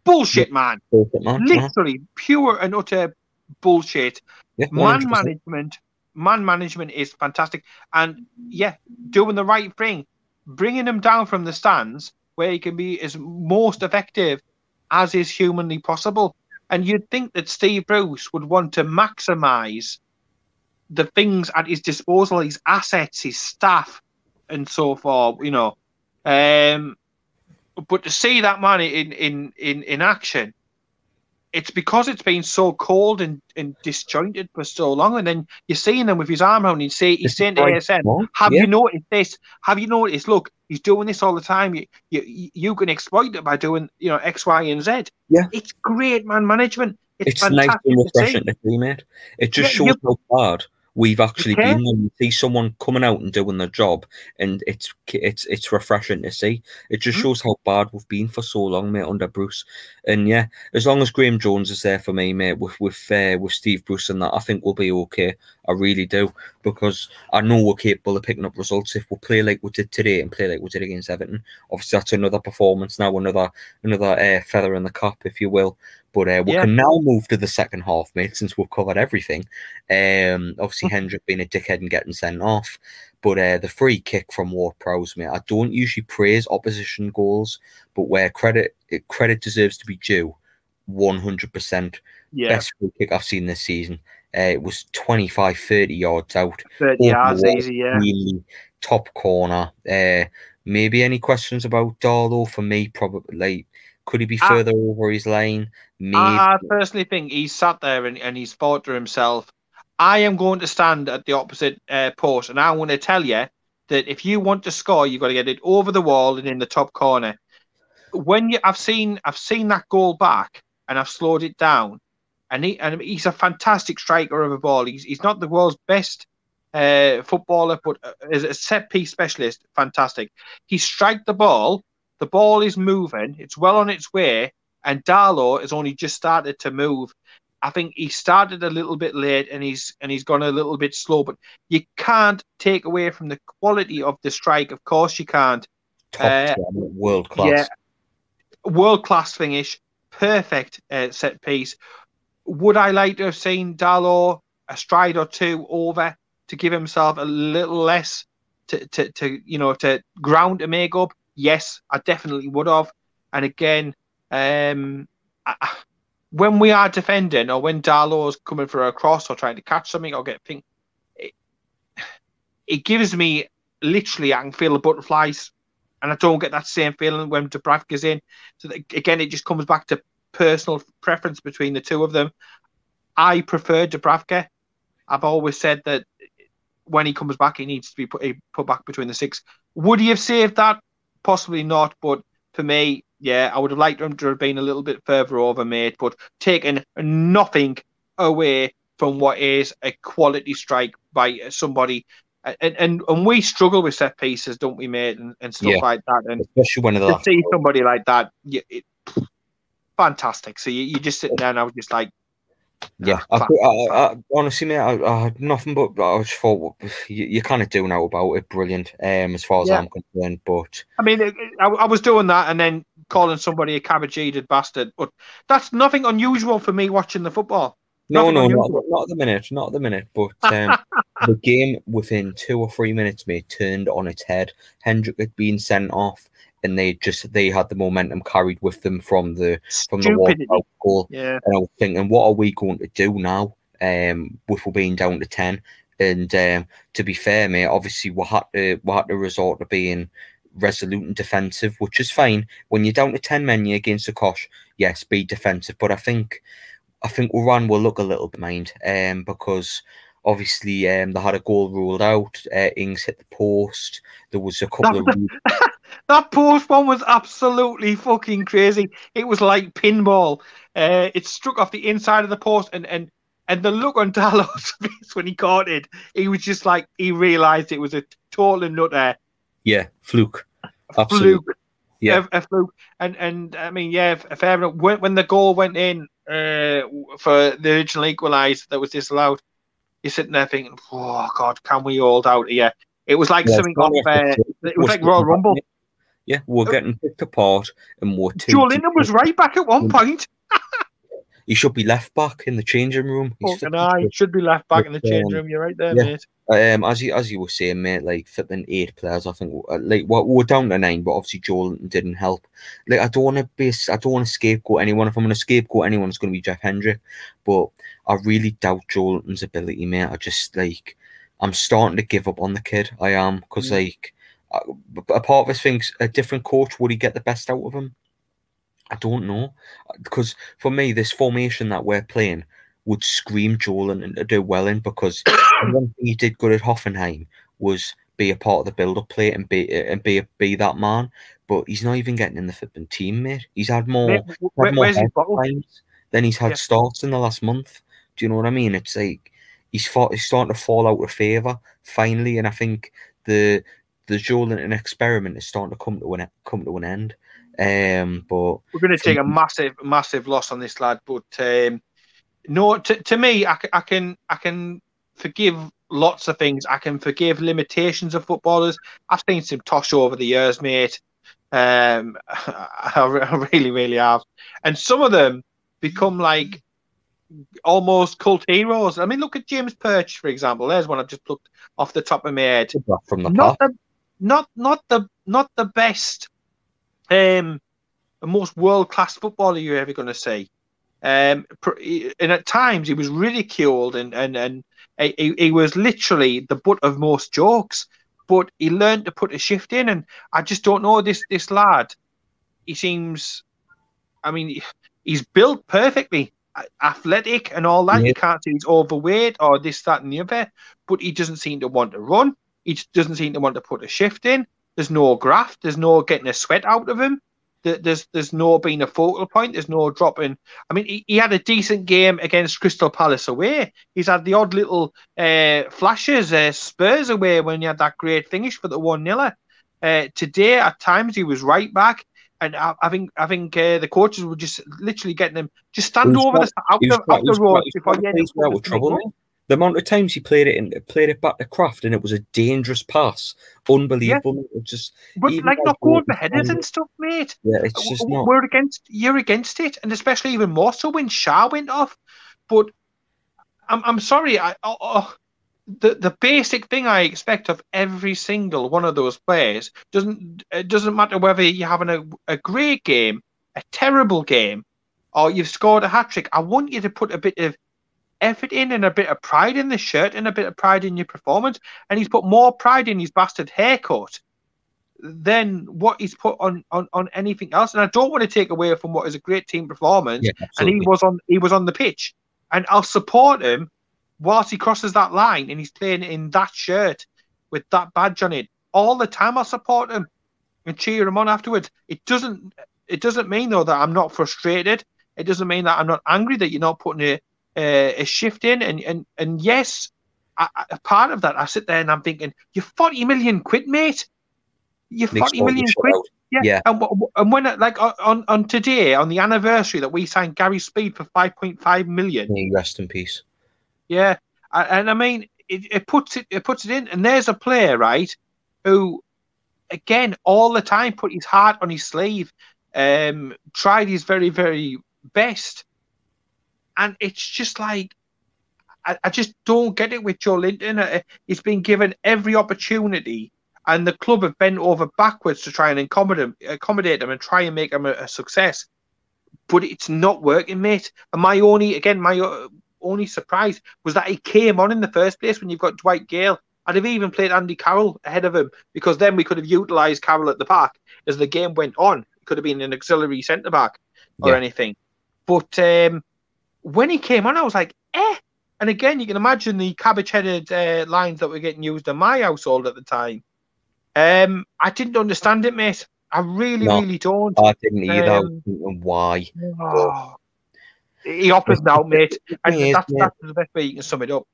Speaker 4: "Bullshit, man! Bullshit, man. Literally pure and utter bullshit." Yeah, man management man management is fantastic. And yeah, doing the right thing, bringing him down from the stands where he can be as most effective as is humanly possible. And you'd think that Steve Bruce would want to maximize the things at his disposal, his assets, his staff, and so forth, you know. Um, but to see that man in, in, in, in action it's because it's been so cold and, and disjointed for so long, and then you're seeing him with his arm around. And say he's saying to ASM, "Have yeah. you noticed this? Have you noticed? Look, he's doing this all the time. You, you you can exploit it by doing you know X, Y, and Z.
Speaker 3: Yeah,
Speaker 4: it's great man management.
Speaker 3: It's, it's nice and refreshing to see, to see mate. It just yeah, shows how bad we've actually okay. been when you see someone coming out and doing their job, and it's it's it's refreshing to see. It just mm-hmm. shows how bad we've been for so long, mate, under Bruce. And yeah, as long as Graeme Jones is there for me, mate, with with uh, with Steve Bruce and that, I think we'll be okay. I really do because I know we're capable of picking up results if we play like we did today and play like we did against Everton. Obviously, that's another performance now, another another uh, feather in the cap, if you will. But uh, we yeah. can now move to the second half, mate, since we've covered everything. Um, obviously, Hendrick being a dickhead and getting sent off. But uh, the free kick from Ward Prowse, mate, I don't usually praise opposition goals, but where credit credit deserves to be due, 100%. Yeah. Best free kick I've seen this season. Uh, it was 25, 30 yards out.
Speaker 4: 30 yards easy, yeah. Really
Speaker 3: top corner. Uh, maybe any questions about Darlow? For me, probably could he be further I, over his lane?
Speaker 4: Maybe. I, personally think he's sat there and, and he's thought to himself, I am going to stand at the opposite uh, post, and I want to tell you that if you want to score, you've got to get it over the wall and in the top corner. When you, I've seen, I've seen that goal back, and I've slowed it down, and he, and he's a fantastic striker of a ball. He's, he's not the world's best uh, footballer, but as a set piece specialist, fantastic. He strike the ball, the ball is moving, it's well on its way, and Darlow has only just started to move. I think he started a little bit late and he's and he's gone a little bit slow, but you can't take away from the quality of the strike. Of course, you can't.
Speaker 3: Top uh, world class. Yeah,
Speaker 4: world class finish, perfect uh, set piece. Would I like to have seen Darlow a stride or two over to give himself a little less to, to, to you know to ground to make up? Yes, I definitely would have. And again, um, I, when we are defending or when Darlow's coming for a cross or trying to catch something or get ping, it, it gives me literally I can feel the butterflies, and I don't get that same feeling when Dubravka's in. So that, again, it just comes back to personal preference between the two of them. I prefer Dubravka. I've always said that when he comes back, he needs to be put, put back between the six. Would he have saved that? Possibly not, but for me, yeah, I would have liked him to have been a little bit further over, mate, but taking nothing away from what is a quality strike by somebody. And and, and we struggle with set pieces, don't we, mate, and, and stuff yeah. like that. And
Speaker 3: especially one of the
Speaker 4: to see somebody like that, yeah, it, fantastic. So you, you just sitting there, and I was just like,
Speaker 3: yeah, I, I, I, honestly, mate, I, had nothing but I just thought you, you kind of do know about it. Brilliant, um, as far as yeah. I'm concerned. But
Speaker 4: I mean, I, I, was doing that and then calling somebody a cabbage-eated bastard, but that's nothing unusual for me watching the football.
Speaker 3: No, no, not, not at the minute, not at the minute. But um, the game within two or three minutes, mate, turned on its head. Hendrick had been sent off and they just they had the momentum carried with them from the from the walkout goal.
Speaker 4: Yeah.
Speaker 3: And I was thinking, what are we going to do now? Um, with we being down to ten. And um, to be fair, mate, obviously we had to we had to resort to being resolute and defensive, which is fine. When you're down to ten men, You're against a Kosh, yes, be defensive. But I think I think Uran will look a little bit mind, um, because obviously um, they had a goal ruled out. Uh, Ings hit the post. There was a couple of
Speaker 4: that post one was absolutely fucking crazy. It was like pinball. Uh, it struck off the inside of the post, and and and the look on Darlow's face when he caught it, he was just like he realised it was a total nutter.
Speaker 3: Yeah, fluke. Absolutely. Fluke.
Speaker 4: Yeah, a, a, fluke. And and I mean, yeah, fair enough. When, when the goal went in uh, for the original equaliser that was disallowed, you're sitting there thinking, "Oh God, can we hold out here?" It was like yeah, something off. Uh, it was like Royal Rumble.
Speaker 3: Yeah, we're getting picked apart and we're.
Speaker 4: Joelinton was right back at one point.
Speaker 3: he should be left back in the changing room.
Speaker 4: He's Fucking I should be left back in the changing room. You're right there, yeah. mate.
Speaker 3: Um, as you as you were saying, mate, like flipping eight players, I think uh, like we're, we're down to nine, but obviously Joelinton didn't help. Like I don't want to be, I don't want to scapegoat anyone. If I'm going to scapegoat anyone, it's going to be Jeff Hendrick. But I really doubt Joelinton's ability, mate. I just like I'm starting to give up on the kid. I am because mm. like uh, a part of us thinks a different coach would he get the best out of him? I don't know because for me, this formation that we're playing would scream Joelinton to do well in because one thing he did good at Hoffenheim was be a part of the build-up play and be and be be that man. But he's not even getting in the flipping team, mate. He's had more.
Speaker 4: Where, had more bottle?
Speaker 3: Then he's had
Speaker 4: Yeah.
Speaker 3: starts in the last month. Do you know what I mean? It's like he's fought, he's starting to fall out of favour finally, and I think the the Joelinton experiment is starting to come to an come to an end. Um, but
Speaker 4: We're going to take a massive, massive loss on this lad, but um, no, to, to me, I, I can, I can forgive lots of things. I can forgive limitations of footballers. I've seen some tosh over the years, mate. Um, I, I really, really have, and some of them become like almost cult heroes. I mean, look at James Perch, for example. There's one I've just looked off the top of my head
Speaker 3: from the
Speaker 4: not
Speaker 3: past,
Speaker 4: the not not the not the best um the most world class footballer you're ever going to see um and at times he was ridiculed and and and he, he- was literally the butt of most jokes but he learned to put a shift in and i just don't know this this lad he seems i mean he's built perfectly athletic and all that
Speaker 3: Yeah.
Speaker 4: you can't say he's overweight or this that and the other but he doesn't seem to want to run he doesn't seem to want to put a shift in. There's no graft. There's no getting a sweat out of him. There- There's there's no being a focal point. There's no dropping. I mean, he, he had a decent game against Crystal Palace away. He's had the odd little uh, flashes, uh, Spurs away when he had that great finish for the one 0 uh, Today, at times, he was right back. And I, I think I think uh, the coaches were just literally getting him just stand
Speaker 3: He was
Speaker 4: over
Speaker 3: got-
Speaker 4: the out
Speaker 3: he
Speaker 4: the, out the road
Speaker 3: got- he was
Speaker 4: before
Speaker 3: got
Speaker 4: you
Speaker 3: to place where it was trouble. The amount of times he played it in, played it back to Krafth, and it was a dangerous pass, unbelievable. It just
Speaker 4: But like not going for headers and stuff, mate.
Speaker 3: yeah, it's just
Speaker 4: W-
Speaker 3: not.
Speaker 4: We're against you're against it, and especially even more so when Schär went off. But I'm I'm sorry, I oh, oh, the the basic thing I expect of every single one of those players doesn't it doesn't matter whether you're having a a great game, a terrible game, or you've scored a hat trick. I want you to put a bit of effort in and a bit of pride in the shirt and a bit of pride in your performance. And he's put more pride in his bastard haircut than what he's put on, on, on anything else. And I don't want to take away from what is a great team performance.
Speaker 3: Yeah,
Speaker 4: and he was on he was on the pitch. And I'll support him whilst he crosses that line and he's playing in that shirt with that badge on it. All the time I'll support him and cheer him on afterwards. It doesn't it doesn't mean though that I'm not frustrated. It doesn't mean that I'm not angry that you're not putting a a, a shift in. And and and yes, I, I, a part of that I sit there and I'm thinking, you're 40 million quid, mate. You're
Speaker 3: Next
Speaker 4: 40
Speaker 3: one,
Speaker 4: million quid.
Speaker 3: out.
Speaker 4: Yeah.
Speaker 3: Yeah.
Speaker 4: And, and when like on- on today on the anniversary that we signed Gary Speed for 5.5 million.
Speaker 3: Rest in peace.
Speaker 4: Yeah, A- and I mean, it, it puts it it puts it in, and there's a player right who, again, all the time put his heart on his sleeve, um, tried his very very best, and it's just like. I, I just don't get it with Joelinton. Uh, He's been given every opportunity, and the club have bent over backwards to try and accommodate him, accommodate him and try and make him a, a success. But it's not working, mate. And my only, again, my uh, only surprise was that he came on in the first place when you've got Dwight Gayle. I'd have even played Andy Carroll ahead of him because then we could have utilised Carroll at the back as the game went on. It could have been an auxiliary centre back or
Speaker 3: Yeah.
Speaker 4: anything. But um, when he came on, I was like, eh. And again, you can imagine the cabbage headed uh, lines that were getting used in my household at the time. Um, I didn't understand it, mate. I really,
Speaker 3: No.
Speaker 4: really don't.
Speaker 3: I didn't either.
Speaker 4: Um,
Speaker 3: why?
Speaker 4: Oh. He offers now, mate. And
Speaker 3: is,
Speaker 4: that's,
Speaker 3: mate,
Speaker 4: that's the best way you can sum it up.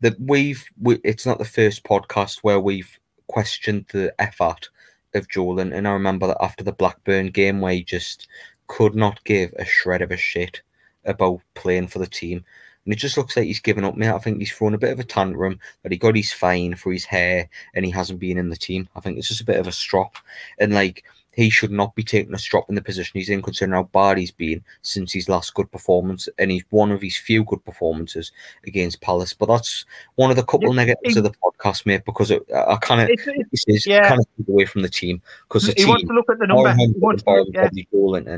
Speaker 3: that we've we, it's not the first podcast where we've questioned the effort of Jolan, and I remember that after the Blackburn game where he just could not give a shred of a shit about playing for the team. And it just looks like he's given up, mate. I think he's thrown a bit of a tantrum that he got his fine for his hair and he hasn't been in the team. I think it's just a bit of a strop. And like he should not be taking a strop in the position he's in, considering how bad he's been since his last good performance. And he's one of his few good performances against Palace. But that's one of the couple
Speaker 4: Yeah,
Speaker 3: negatives
Speaker 4: he-
Speaker 3: of the podcast, mate, because it, I kind of this is
Speaker 4: Yeah.
Speaker 3: kind of away from the team because the
Speaker 4: he wants to look at the number. He wants to
Speaker 3: the
Speaker 4: look,
Speaker 3: bottom,
Speaker 4: yeah.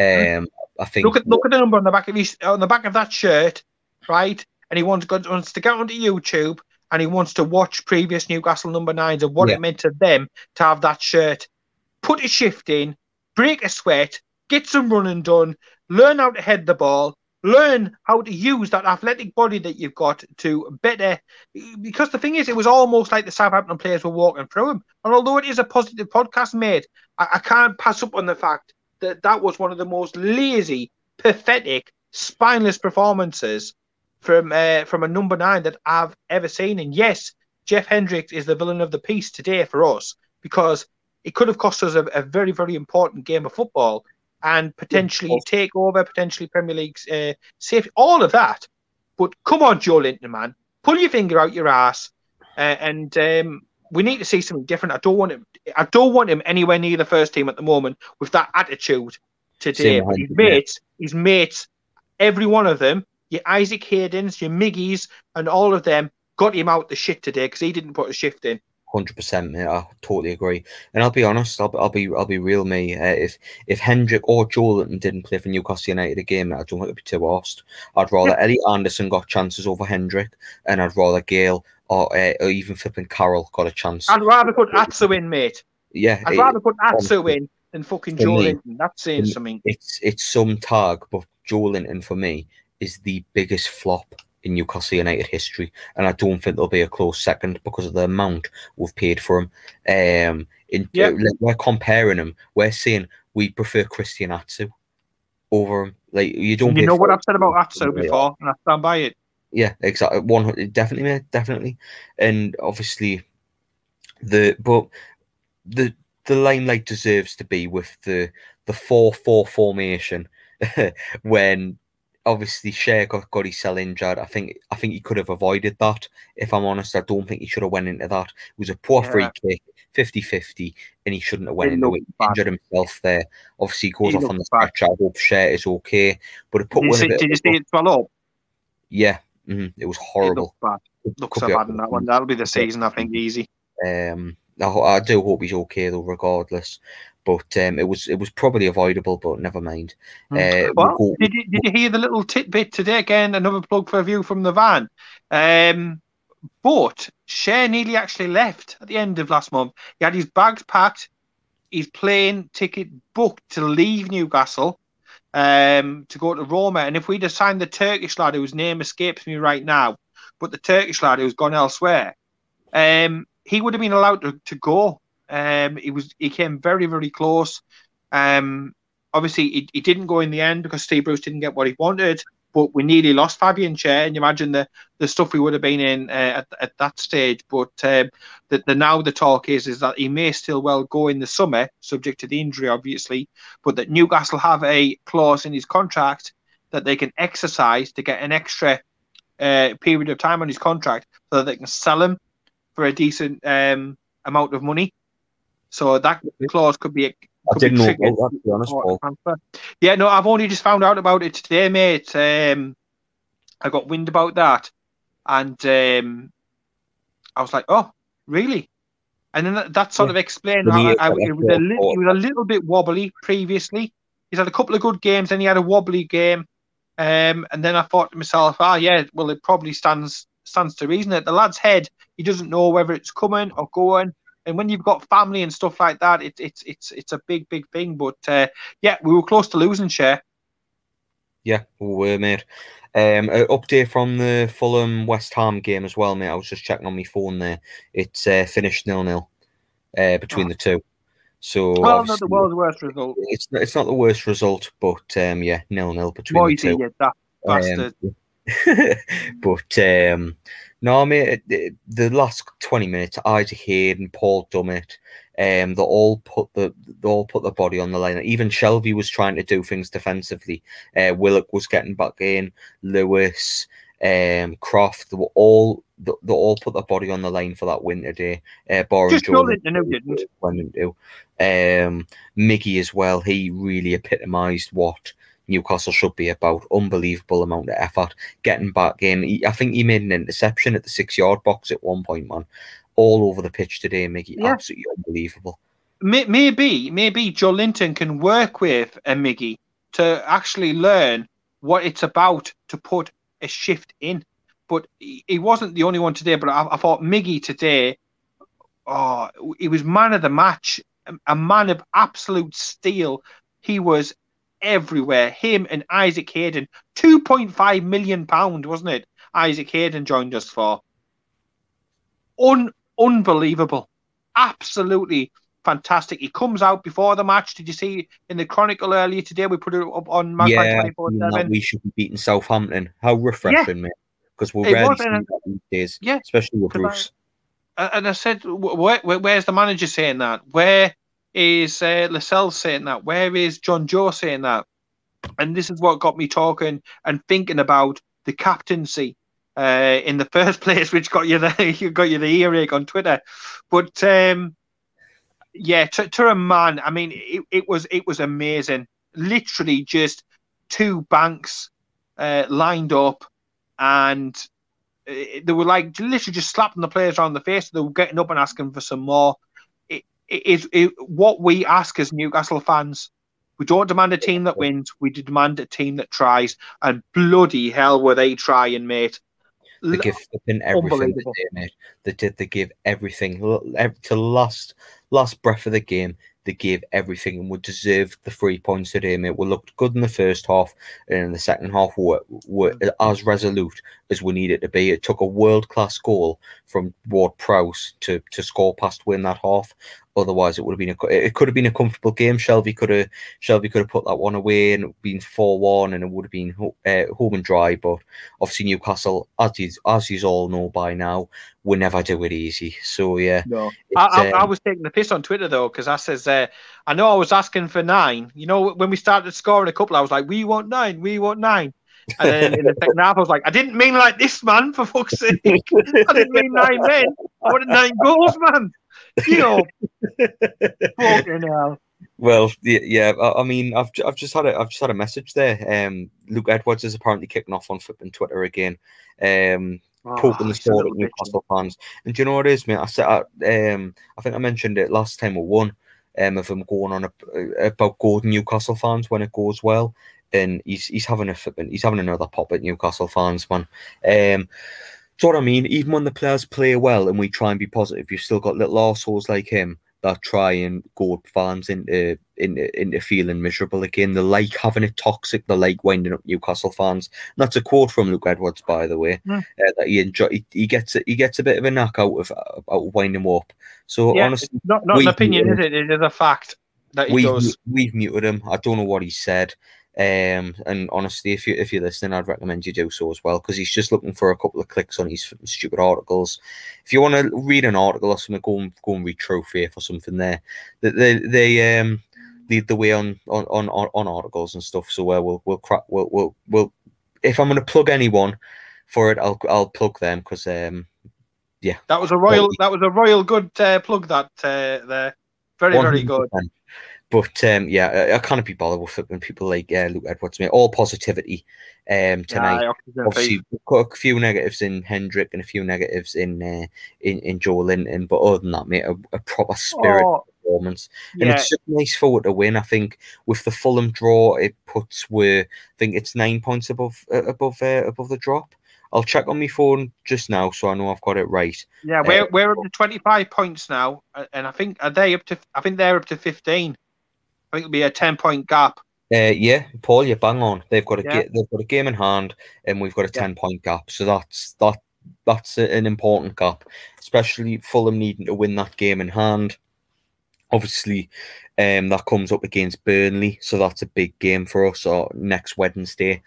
Speaker 3: Um, I think
Speaker 4: look at look at the number on the back of his on the back of that shirt, right? And he wants, wants to get onto YouTube and he wants to watch previous Newcastle number nines and what
Speaker 3: Yeah.
Speaker 4: it meant to them to have that shirt. Put a shift in, break a sweat, get some running done, learn how to head the ball, learn how to use that athletic body that you've got to better. Because the thing is, it was almost like the Southampton players were walking through him. And although it is a positive podcast, made, I, I can't pass up on the fact that that was one of the most lazy, pathetic, spineless performances from uh, from a number nine that I've ever seen. And yes, Jeff Hendrick is the villain of the piece today for us because it could have cost us a, a very very important game of football and potentially take over, potentially Premier League's uh, safety, all of that. But come on, Joelinton, man, pull your finger out your ass, uh, and um, we need to see something different. I don't want him. I don't want him anywhere near the first team at the moment with that attitude today. His mates, his mates, every one of them, your Isaac Haydens, your Miggies, and all of them got him out the shit today because he didn't put a shift in.
Speaker 3: Hundred percent, mate. I totally agree. And I'll be honest. I'll, I'll be I'll be real, me. Uh, if if Hendrick or Joelinton didn't play for Newcastle United a game, I don't think it'd be too worst. I'd rather yeah. Elliot Anderson got chances over Hendrick, and I'd rather Gayle or, uh, or even flipping Carroll got a chance.
Speaker 4: I'd rather put Atsu in, mate.
Speaker 3: Yeah,
Speaker 4: I'd it, rather put Atsu in than fucking Joelinton. That's saying something.
Speaker 3: It's it's some tag, but Joelinton for me is the biggest flop in Newcastle United history, and I don't think there'll be a close second because of the amount we've paid for him. Um, in yep. uh, we're comparing him. We're saying we prefer Christian Atsu over him. Like you don't.
Speaker 4: You know what I've said about Atsu before, and I stand by it.
Speaker 3: Yeah, exactly. One definitely, mate, definitely, and obviously the but the the limelight deserves to be with the the four four formation when obviously Schär got, got his cell injured. I think I think he could have avoided that. If I'm honest, I don't think he should have went into that. It was a poor yeah. free kick, 50-50, and he shouldn't have went into it. He injured himself there. Obviously, he goes he off on the stretcher. I hope is okay. But it put
Speaker 4: did, you see, did you see it swell up?
Speaker 3: Yeah, mm-hmm. it was horrible.
Speaker 4: It bad. Looks so bad in that one. That'll be the season, I think, easy.
Speaker 3: Um, I, I do hope he's okay though, regardless but um, it was it was probably avoidable. But never mind.
Speaker 4: Hmm. Uh, well, we'll did you did you hear the little tidbit today? Again, another plug for a view from the van. Um, but Schär nearly actually left at the end of last month. He had his bags packed, his plane ticket booked to leave Newcastle um, to go to Roma. And if we'd have signed the Turkish lad whose name escapes me right now, but the Turkish lad who's gone elsewhere, um, he would have been allowed to, to go. Um, he was he came very very close. Um, obviously he, he didn't go in the end because Steve Bruce didn't get what he wanted. But we nearly lost Fabian Schär, and you imagine the, the stuff we would have been in uh, at, at that stage. But um, the, the now the talk is is that he may still well go in the summer, subject to the injury, obviously. But that Newcastle have a clause in his contract that they can exercise to get an extra uh, period of time on his contract so that they can sell him for a decent um, amount of money. So that clause could be.
Speaker 3: I didn't know that, to be honest, Paul.
Speaker 4: Yeah, no, I've only just found out about it today, mate. Um, I got wind about that, and um, I was like, "Oh, really?" And then that, that sort yeah. of explained how I, I, it was a li- he was a little bit wobbly previously. He's had a couple of good games, then he had a wobbly game, um, and then I thought to myself, "Ah, yeah, well, it probably stands stands to reason that the lad's head, he doesn't know whether it's coming or going." And when you've got family and stuff like that, it, it's it's it's a big big thing. But uh, yeah, we were close to losing Schär.
Speaker 3: Yeah, we were, mate. Um, an update from the Fulham West Ham game as well, mate. I was just checking on my phone there. It's uh, finished nil nil uh, between oh. the two. So
Speaker 4: well, not the world's worst result.
Speaker 3: It's it's not the worst result, but um, yeah, nil nil between Boy, the two.
Speaker 4: that bastard. Um,
Speaker 3: but um, no, mate, the last twenty minutes, Isaac Hayden, Paul Dummett, um, they all put the they all put the body on the line. Even Shelvey was trying to do things defensively. Uh, Willock was getting back in. Lewis, um, Krafth, they were all they, they all put their body on the line for that win today. Uh,
Speaker 4: Boris Just Jordan didn't.
Speaker 3: Went into um, Miggy as well. He really epitomised what Newcastle should be about. Unbelievable amount of effort getting back in. He, I think he made an interception at the six yard box at one point, man. All over the pitch today, Miggy. Yeah. Absolutely unbelievable.
Speaker 4: Maybe, maybe Joelinton can work with uh, a Miggy to actually learn what it's about to put a shift in. But he wasn't the only one today. But I, I thought Miggy today, oh, he was man of the match, a man of absolute steel. He was everywhere. Him and Isaac Hayden, two point five million pound, wasn't it? Isaac Hayden joined us for. Un- unbelievable, absolutely fantastic. He comes out before the match. Did you see in the Chronicle earlier today? We put it up on Magpie
Speaker 3: yeah,
Speaker 4: 24/7.
Speaker 3: we should be beating Southampton. How refreshing, mate! Because we're rarely
Speaker 4: was,
Speaker 3: seeing
Speaker 4: and-
Speaker 3: that these days,
Speaker 4: Yeah,
Speaker 3: especially with
Speaker 4: I-
Speaker 3: Bruce.
Speaker 4: Uh, and I said, where, where, where's the manager saying that? Where is uh, Lascelles saying that? Where is Jonjo saying that? And this is what got me talking and thinking about the captaincy uh, in the first place, which got you the got you the earache on Twitter. But um, yeah, to, to a man, I mean, it, it was it was amazing. Literally, just two banks uh, lined up, and uh, they were like literally just slapping the players around the face. They were getting up and asking for some more. Is it, what we ask as Newcastle fans. We don't demand a team that wins. We demand a team that tries. And bloody hell, were they trying, mate?
Speaker 3: They give flipping everything they did. They did. They give everything to last last breath of the game. They gave everything and would deserve the three points today, mate. We looked good in the first half, and in the second half, were were mm. as resolute as we needed to be. It took a world class goal from Ward Prowse to to score past win that half. Otherwise, it would have been a it could have been a comfortable game. Shelvey could have Shelvey could have put that one away and it would have been four one, and it would have been uh, home and dry. But obviously, Newcastle, as you as you all know by now, we never do it easy. So yeah,
Speaker 4: No.
Speaker 3: it's,
Speaker 4: I, I, I
Speaker 3: um,
Speaker 4: was taking the piss on Twitter though, because I says, uh, I know I was asking for nine. You know, when we started scoring a couple, I was like, we want nine, we want nine. And then in the second half, I was like, I didn't mean like this, man, for fuck's sake. I didn't mean nine men. I wanted nine goals, man. You know, fucking hell.
Speaker 3: Well, yeah, yeah. I, mean, I've I've just had a I've just had a message there. Um, Luke Edwards is apparently kicking off on flipping Twitter again. Um, poking the sword at. Newcastle fans. And do you know what it is, mate? I said, I, um, I think I mentioned it last time we won. Um, of him going on a, about Gordon Newcastle fans when it goes well, and he's he's having a he's having another pop at Newcastle fans, man. Um, do you know what I mean? Even when the players play well and we try and be positive, you've still got little arseholes like him that try and goad fans into, into into feeling miserable again. They like having it toxic. They like winding up Newcastle fans. And that's a quote from Luke Edwards, by the way.
Speaker 4: Hmm.
Speaker 3: Uh, that he enjoy. He, he gets a, he gets a bit of a knock out of out of winding up. So
Speaker 4: Yeah,
Speaker 3: honestly,
Speaker 4: Not, not an opinion, is it? It is a fact that he
Speaker 3: we've
Speaker 4: does.
Speaker 3: we've muted him. I don't know what he said. Um, and honestly, if you if you're listening, I'd recommend you do so as well because he's just looking for a couple of clicks on his stupid articles. If you want to read an article or something, go and go and read True Faith or something. There, they they, they um lead the way on on on, on articles and stuff. So uh, we'll we'll crack we'll we'll, we'll if I'm going to plug anyone for it, I'll I'll plug them because um yeah
Speaker 4: That was a royal. That was a royal good uh, plug. That uh, there, very very good.
Speaker 3: 100%. But um, yeah, I, I can't be bothered with it when people like uh, Luke Edwards. Mate, all positivity um, tonight.
Speaker 4: Yeah,
Speaker 3: Obviously, a few negatives in Hendrick and a few negatives in uh, in in Joelinton, but other than that, mate, a, a proper spirit
Speaker 4: Oh,
Speaker 3: performance. And
Speaker 4: yeah,
Speaker 3: it's just nice for it to win. I think with the Fulham draw, it puts where I think it's nine points above uh, above uh, above the drop. I'll check on my phone just now, so I know I've got it right.
Speaker 4: yeah. We're we're up to twenty five points now, uh, and I think are they up to? I think they're up to fifteen. I think it'll be a ten point gap.
Speaker 3: Uh, yeah, Paul, you bang on. They've got a
Speaker 4: Yeah.
Speaker 3: ga- they've got a game in hand, and we've got a
Speaker 4: Yeah.
Speaker 3: ten point gap. So that's that that's an important gap, especially Fulham needing to win that game in hand. Obviously, um, that comes up against Burnley, so that's a big game for us. Or next Wednesday.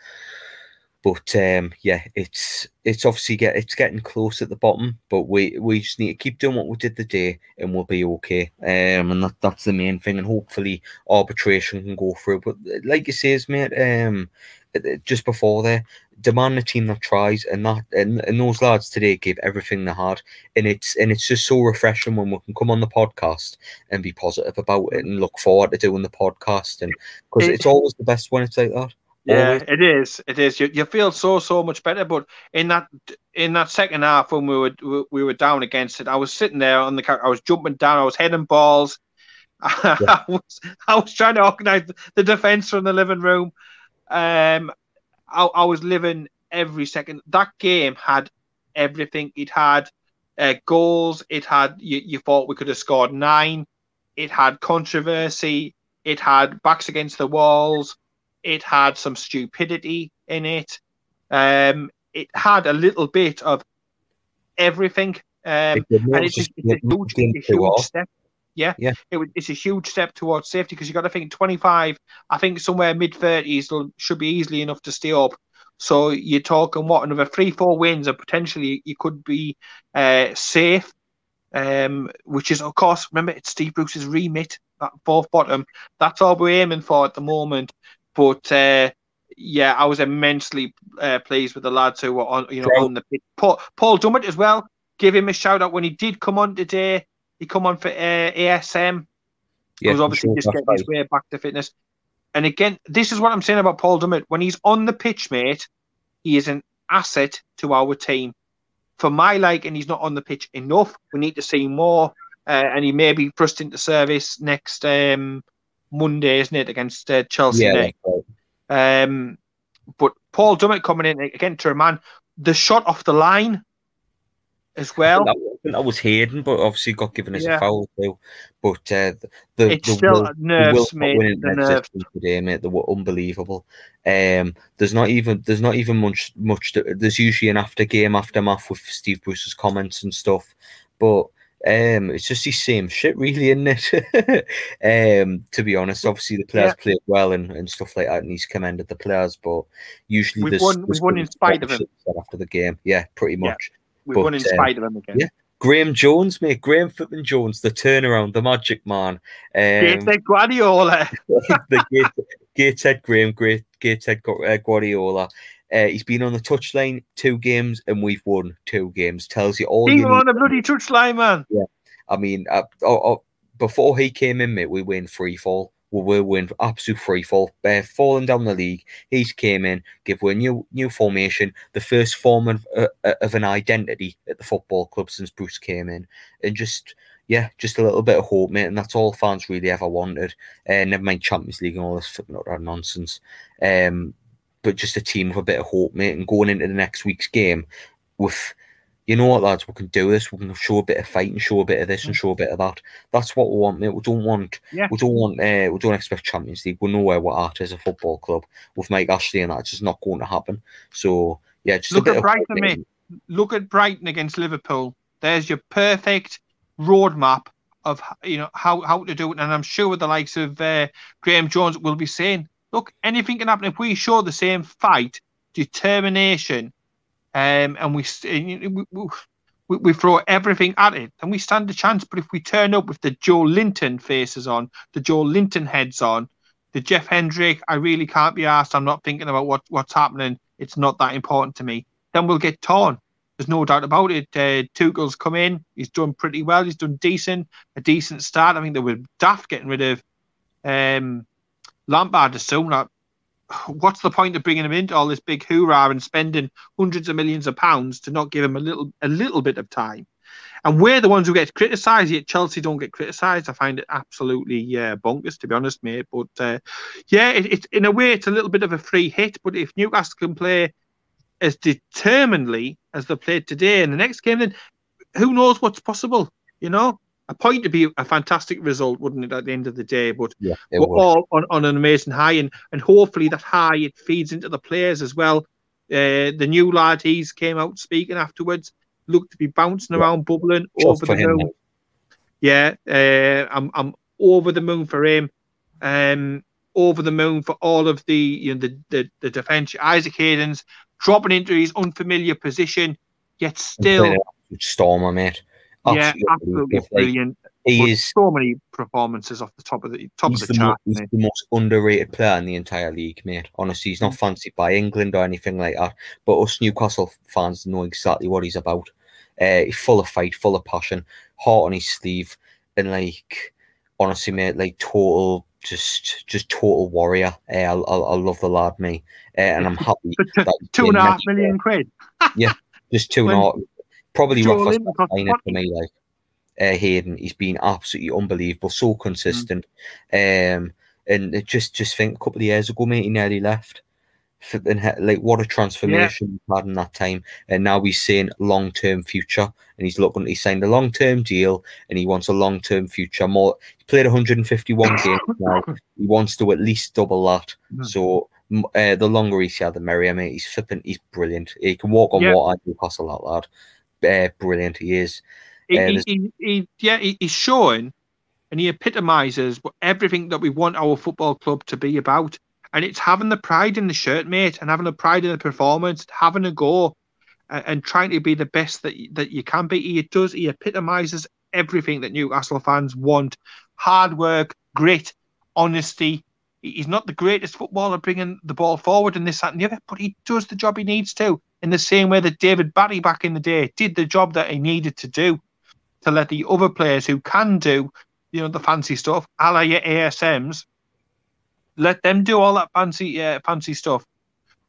Speaker 3: But um, yeah, it's it's obviously get it's getting close at the bottom, but we we just need to keep doing what we did the day, and we'll be okay. Um, and that, that's the main thing, and hopefully arbitration can go through. But like you says, mate, um, just before there, demand a team that tries, and that and, and those lads today gave everything they had, and it's and it's just so refreshing when we can come on the podcast and be positive about it and look forward to doing the podcast, and because it's always the best when it's like that.
Speaker 4: Yeah, it is. It is. You, you feel so so much better. But in that in that second half when we were we- we were down against it, I was sitting there on the couch. I was jumping down. I was heading balls. I was I was trying to organise the defence from the living room. Um, I, I was living every second. That game had everything. It had uh, goals. It had you, you thought we could have scored nine. It had controversy. It had backs against the walls. It had some stupidity in it. Um, it had a little bit of everything. Um,
Speaker 3: It
Speaker 4: and it's, a, it's a huge, it's a huge step. Yeah,
Speaker 3: yeah.
Speaker 4: It, it's a huge step towards safety because you got to think 25. I think somewhere mid 30s should be easily enough to stay up. So you're talking what another three, four wins, and potentially you could be uh, safe. Um, which is of course, remember it's Steve Bruce's remit, that fourth bottom. That's all we're aiming for at the moment. But uh, yeah, I was immensely uh, pleased with the lads who were on, you know, on the pitch. Paul, Paul Dummett as well. Give him a shout out when he did come on today. He come on for uh, ASM. Yeah, he was obviously sure just getting right. his way back to fitness. And again, this is what I'm saying about Paul Dummett. When he's on the pitch, mate, he is an asset to our team. For my liking, he's not on the pitch enough. We need to see more. Uh, and he may be thrust into service next um, Monday, isn't it, against uh, Chelsea? Yeah, right. um, but Paul Dummett coming in again to a man, the shot off the line as well.
Speaker 3: That, that was Hayden, but obviously got given as yeah. a foul too. But uh, the
Speaker 4: it's the still will, nerves, the mate. The nerves.
Speaker 3: today, mate, they were unbelievable. Um, there's not even there's not even much much. To, there's usually an after game aftermath with Steve Bruce's comments and stuff, but. Um, it's just the same shit, really, isn't it? um, to be honest, obviously the players yeah. played well and, and stuff like that, and he's commended the players, but usually
Speaker 4: we've
Speaker 3: there's,
Speaker 4: won, we've won in spite of him
Speaker 3: after the game. Yeah, pretty much. Yeah.
Speaker 4: We've but, won in spite um, of him again.
Speaker 3: Yeah. Graeme Jones, mate. Graeme Footman Jones, the turnaround, the magic man.
Speaker 4: Um, Gateshead Guardiola.
Speaker 3: the Gate, Gateshead Graeme, great Gateshead uh, Guardiola. Uh, he's been on the touchline two games and we've won two games. Tells you all.
Speaker 4: He
Speaker 3: you
Speaker 4: on the bloody touchline, man.
Speaker 3: Yeah, I mean, uh, oh, oh, before he came in, mate, we win free fall will win absolute free fall, uh, falling down the league. He's came in, give a new new formation, the first form of uh, uh, of an identity at the football club since Bruce came in, and just yeah, just a little bit of hope, mate, and that's all fans really ever wanted. Uh, never mind Champions League and all this nonsense. Um, but just a team with a bit of hope, mate, and going into the next week's game with you know what, lads, we can do this. We can show a bit of fight and show a bit of this and show a bit of that. That's what we want, mate. We don't want, yeah. we don't want, uh, we don't expect Champions League. We know where we're at as a football club with Mike Ashley, and that's just not going to happen. So yeah, just
Speaker 4: look
Speaker 3: at
Speaker 4: Brighton, mate. Look at Brighton against Liverpool. There's your perfect roadmap of you know how how to do it, and I'm sure the likes of uh, Graeme Jones will be saying, look, anything can happen if we show the same fight, determination um, and we, we, we, throw everything at it, and we stand a chance. But if we turn up with the Joelinton faces on, the Joelinton heads on, the Jeff Hendrick, I really can't be asked. I'm not thinking about what, what's happening. It's not that important to me. Then we'll get torn. There's no doubt about it. Uh, Tuchel's come in. He's done pretty well. He's done decent, a decent start. I think they were daft getting rid of um, Lampard as soon what's the point of bringing him into all this big hoorah and spending hundreds of millions of pounds to not give him a little a little bit of time? And we're the ones who get criticised, yet Chelsea don't get criticised. I find it absolutely yeah, bonkers, to be honest, mate. But uh, yeah, it, it, in a way, it's a little bit of a free hit. But if Newcastle can play as determinedly as they played today in the next game, then who knows what's possible, you know? A point to be a fantastic result, wouldn't it, at the end of the day? But
Speaker 3: yeah,
Speaker 4: we're would. all on, on an amazing high, and, and hopefully that high it feeds into the players as well. Uh, the new lad, he's came out speaking afterwards, looked to be bouncing yeah. around, bubbling Just over the him, moon. Yeah, uh, I'm I'm over the moon for him. Um, over the moon for all of the you know the the, the defence. Isaac Hayden's dropping into his unfamiliar position, yet still
Speaker 3: stormer, mate.
Speaker 4: Absolutely yeah, absolutely brilliant. He is so many performances off the top of the top of the, the chart.
Speaker 3: Mo- he's the most underrated player in the entire league, mate. Honestly, he's not mm. fancied by England or anything like that. But us Newcastle fans know exactly what he's about. Uh, he's full of fight, full of passion, heart on his sleeve, and like honestly, mate, like total, just just total warrior. Uh, I, I, I love the lad, me, uh, and I'm happy.
Speaker 4: two and a half million quid.
Speaker 3: yeah, just two and a half Probably roughest liner for me, like uh, Hayden. He's been absolutely unbelievable, so consistent. Mm. Um, and just just think a couple of years ago, mate, he nearly left. And like what a transformation yeah. had in that time, and now he's saying long term future, and he's looking. He signed a long term deal, and he wants a long term future. More, he played 151 games now. He wants to at least double that. Mm. So uh, the longer he's here, the merrier, mate. He's flipping. He's brilliant. He can walk on yeah. water. Newcastle, that lad uh, brilliant he is.
Speaker 4: He, uh, he, he, yeah, he's showing and he epitomises everything that we want our football club to be about. And it's having the pride in the shirt, mate, and having the pride in the performance, having a go, and, and trying to be the best that that you can be. He does. He epitomises everything that Newcastle fans want: hard work, grit, honesty. He's not the greatest footballer bringing the ball forward and this, that, and the other, but he does the job he needs to in the same way that David Batty back in the day did the job that he needed to do to let the other players who can do, you know, the fancy stuff, a la your ASMs, let them do all that fancy, uh, fancy stuff.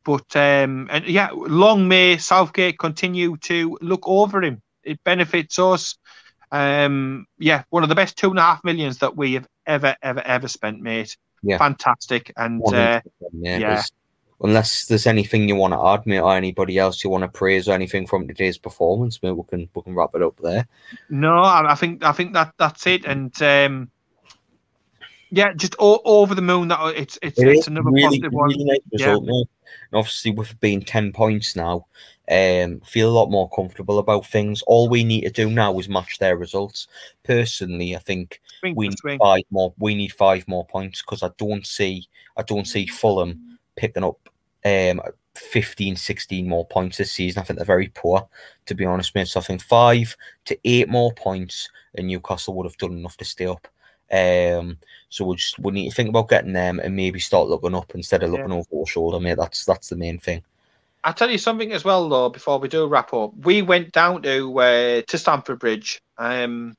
Speaker 4: But um, and yeah, long may Southgate continue to look over him. It benefits us. Um, yeah, one of the best two and a half millions that we have ever, ever, ever spent, mate.
Speaker 3: Yeah.
Speaker 4: Fantastic. And uh,
Speaker 3: yeah,
Speaker 4: yeah.
Speaker 3: Unless there's anything you want to add, mate, or anybody else you want to praise or anything from today's performance, mate, we can we can wrap it up there.
Speaker 4: no, I, I think I think that that's it. And um, yeah, just over the moon. That it's it's,
Speaker 3: It
Speaker 4: it's another
Speaker 3: really,
Speaker 4: positive one.
Speaker 3: really nice result, mate. And obviously, with being ten points now, um, feel a lot more comfortable about things. All we need to do now is match their results. Personally, I think
Speaker 4: Swing
Speaker 3: we need
Speaker 4: swing.
Speaker 3: five more. We need five more points because I don't see I don't see Fulham picking up um 15, 16 more points this season. I think they're very poor, to be honest, mate. So I think five to eight more points, and Newcastle would have done enough to stay up. Um, so we just we need to think about getting them and maybe start looking up instead of
Speaker 4: Yeah.
Speaker 3: looking over our shoulder, mate. That's that's the main thing.
Speaker 4: I'll tell you something as well, though. Before we do wrap up, we went down to uh, to Stamford Bridge um,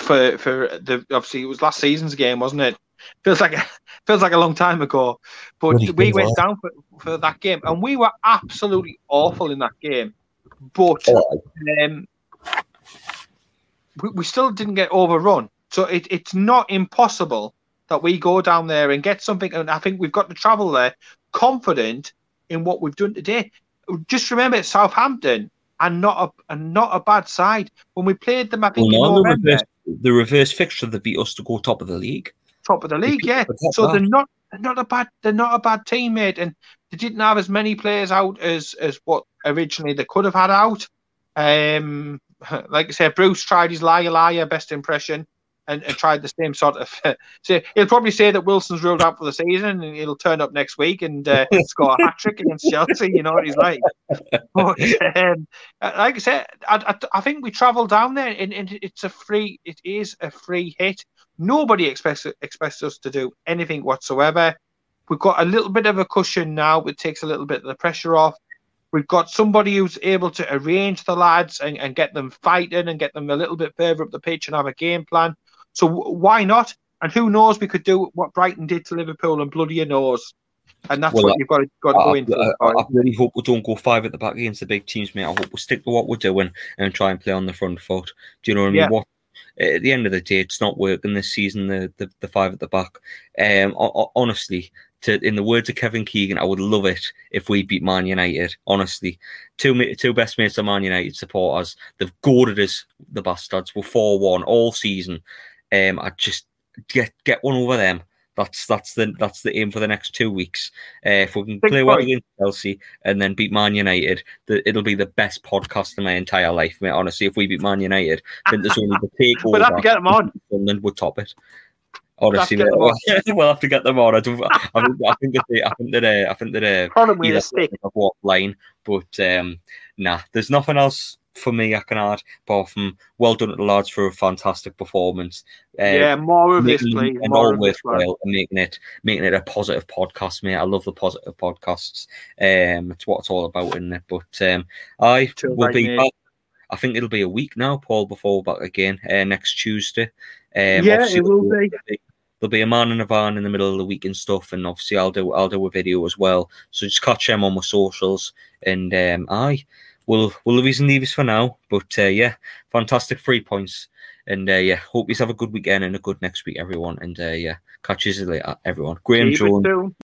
Speaker 4: for for the obviously it was last season's game, wasn't it? Feels like a, feels like a long time ago, but
Speaker 3: Bloody
Speaker 4: we went down for, for that game, and we were absolutely awful in that game. But
Speaker 3: Oh,
Speaker 4: um, we, we still didn't get overrun. So it, it's not impossible that we go down there and get something. And I think we've got to travel there confident in what we've done today. Just remember, it's Southampton and not a and not a bad side. When we played them, I
Speaker 3: well,
Speaker 4: think in
Speaker 3: no, the reverse, the reverse fixture that beat us to go top of the league.
Speaker 4: top of the league, yeah. So
Speaker 3: that.
Speaker 4: they're not they're not a bad they're not a bad teammate, and they didn't have as many players out as as what originally they could have had out. Um, like I said, Bruce tried his liar liar best impression. And, and tried the same sort of. so he'll probably say that Wilson's ruled out for the season, and he'll turn up next week and uh, score a hat trick against Chelsea. You know what he's like. But um, like I said, I, I, I think we travel down there, and, and it's a free. It is a free hit. Nobody expects expects us to do anything whatsoever. We've got a little bit of a cushion now, It takes a little bit of the pressure off. We've got somebody who's able to arrange the lads and, and get them fighting and get them a little bit further up the pitch and have a game plan. So w- why not? And who knows? We could do what Brighton did to Liverpool and bloody your nose. And that's
Speaker 3: Well,
Speaker 4: what you've got to, got to go into.
Speaker 3: I, I really hope we don't go five at the back against the big teams, mate. I hope we stick to what we're doing and try and play on the front foot. Do you know what I mean?
Speaker 4: Yeah.
Speaker 3: What at the end of the day, it's not working this season. The the, the five at the back. Um, ho- ho- honestly, to in the words of Kevin Keegan, I would love it if we beat Man United. Honestly, two two best mates of Man United supporters, they've goaded us, the bastards. We're four one all season. Um, I just get get one over them. That's that's the that's the aim for the next two weeks. Uh, if we can
Speaker 4: Big
Speaker 3: play well against Chelsea and then beat Man United, the, it'll be the best podcast in my entire life, mate. Honestly, if we beat Man United, then there's only the takeover.
Speaker 4: We'll have to get them on.
Speaker 3: Sunderland would top it. Honestly,
Speaker 4: We'll have
Speaker 3: we'll have to get them on. I, don't, I think I think that they, I think that uh, I think that uh,
Speaker 4: Probably
Speaker 3: either
Speaker 4: a stick.
Speaker 3: of what line, but um, nah, there's nothing else for me I can add apart from well done at the lads for a fantastic performance. Uh,
Speaker 4: yeah, more of this, please.
Speaker 3: and
Speaker 4: More
Speaker 3: all
Speaker 4: of this, man.
Speaker 3: worthwhile and making it making it a positive podcast, mate. I love the positive podcasts. Um, it's what it's all about, isn't it? But um, I
Speaker 4: Too
Speaker 3: will be back. I think it'll be a week now, Paul, before we're back again uh, next Tuesday. Um,
Speaker 4: Yeah, it will
Speaker 3: there'll
Speaker 4: be.
Speaker 3: There'll be a man in a van in the middle of the week and stuff, and obviously I'll do I'll do a video as well. So just catch them on my socials, and um, I will we'll leave and leave us for now. But uh, yeah, fantastic three points, and uh, yeah, hope you have a good weekend and a good next week, everyone. And uh, yeah, catch you later, everyone.
Speaker 4: Graeme
Speaker 3: Jones.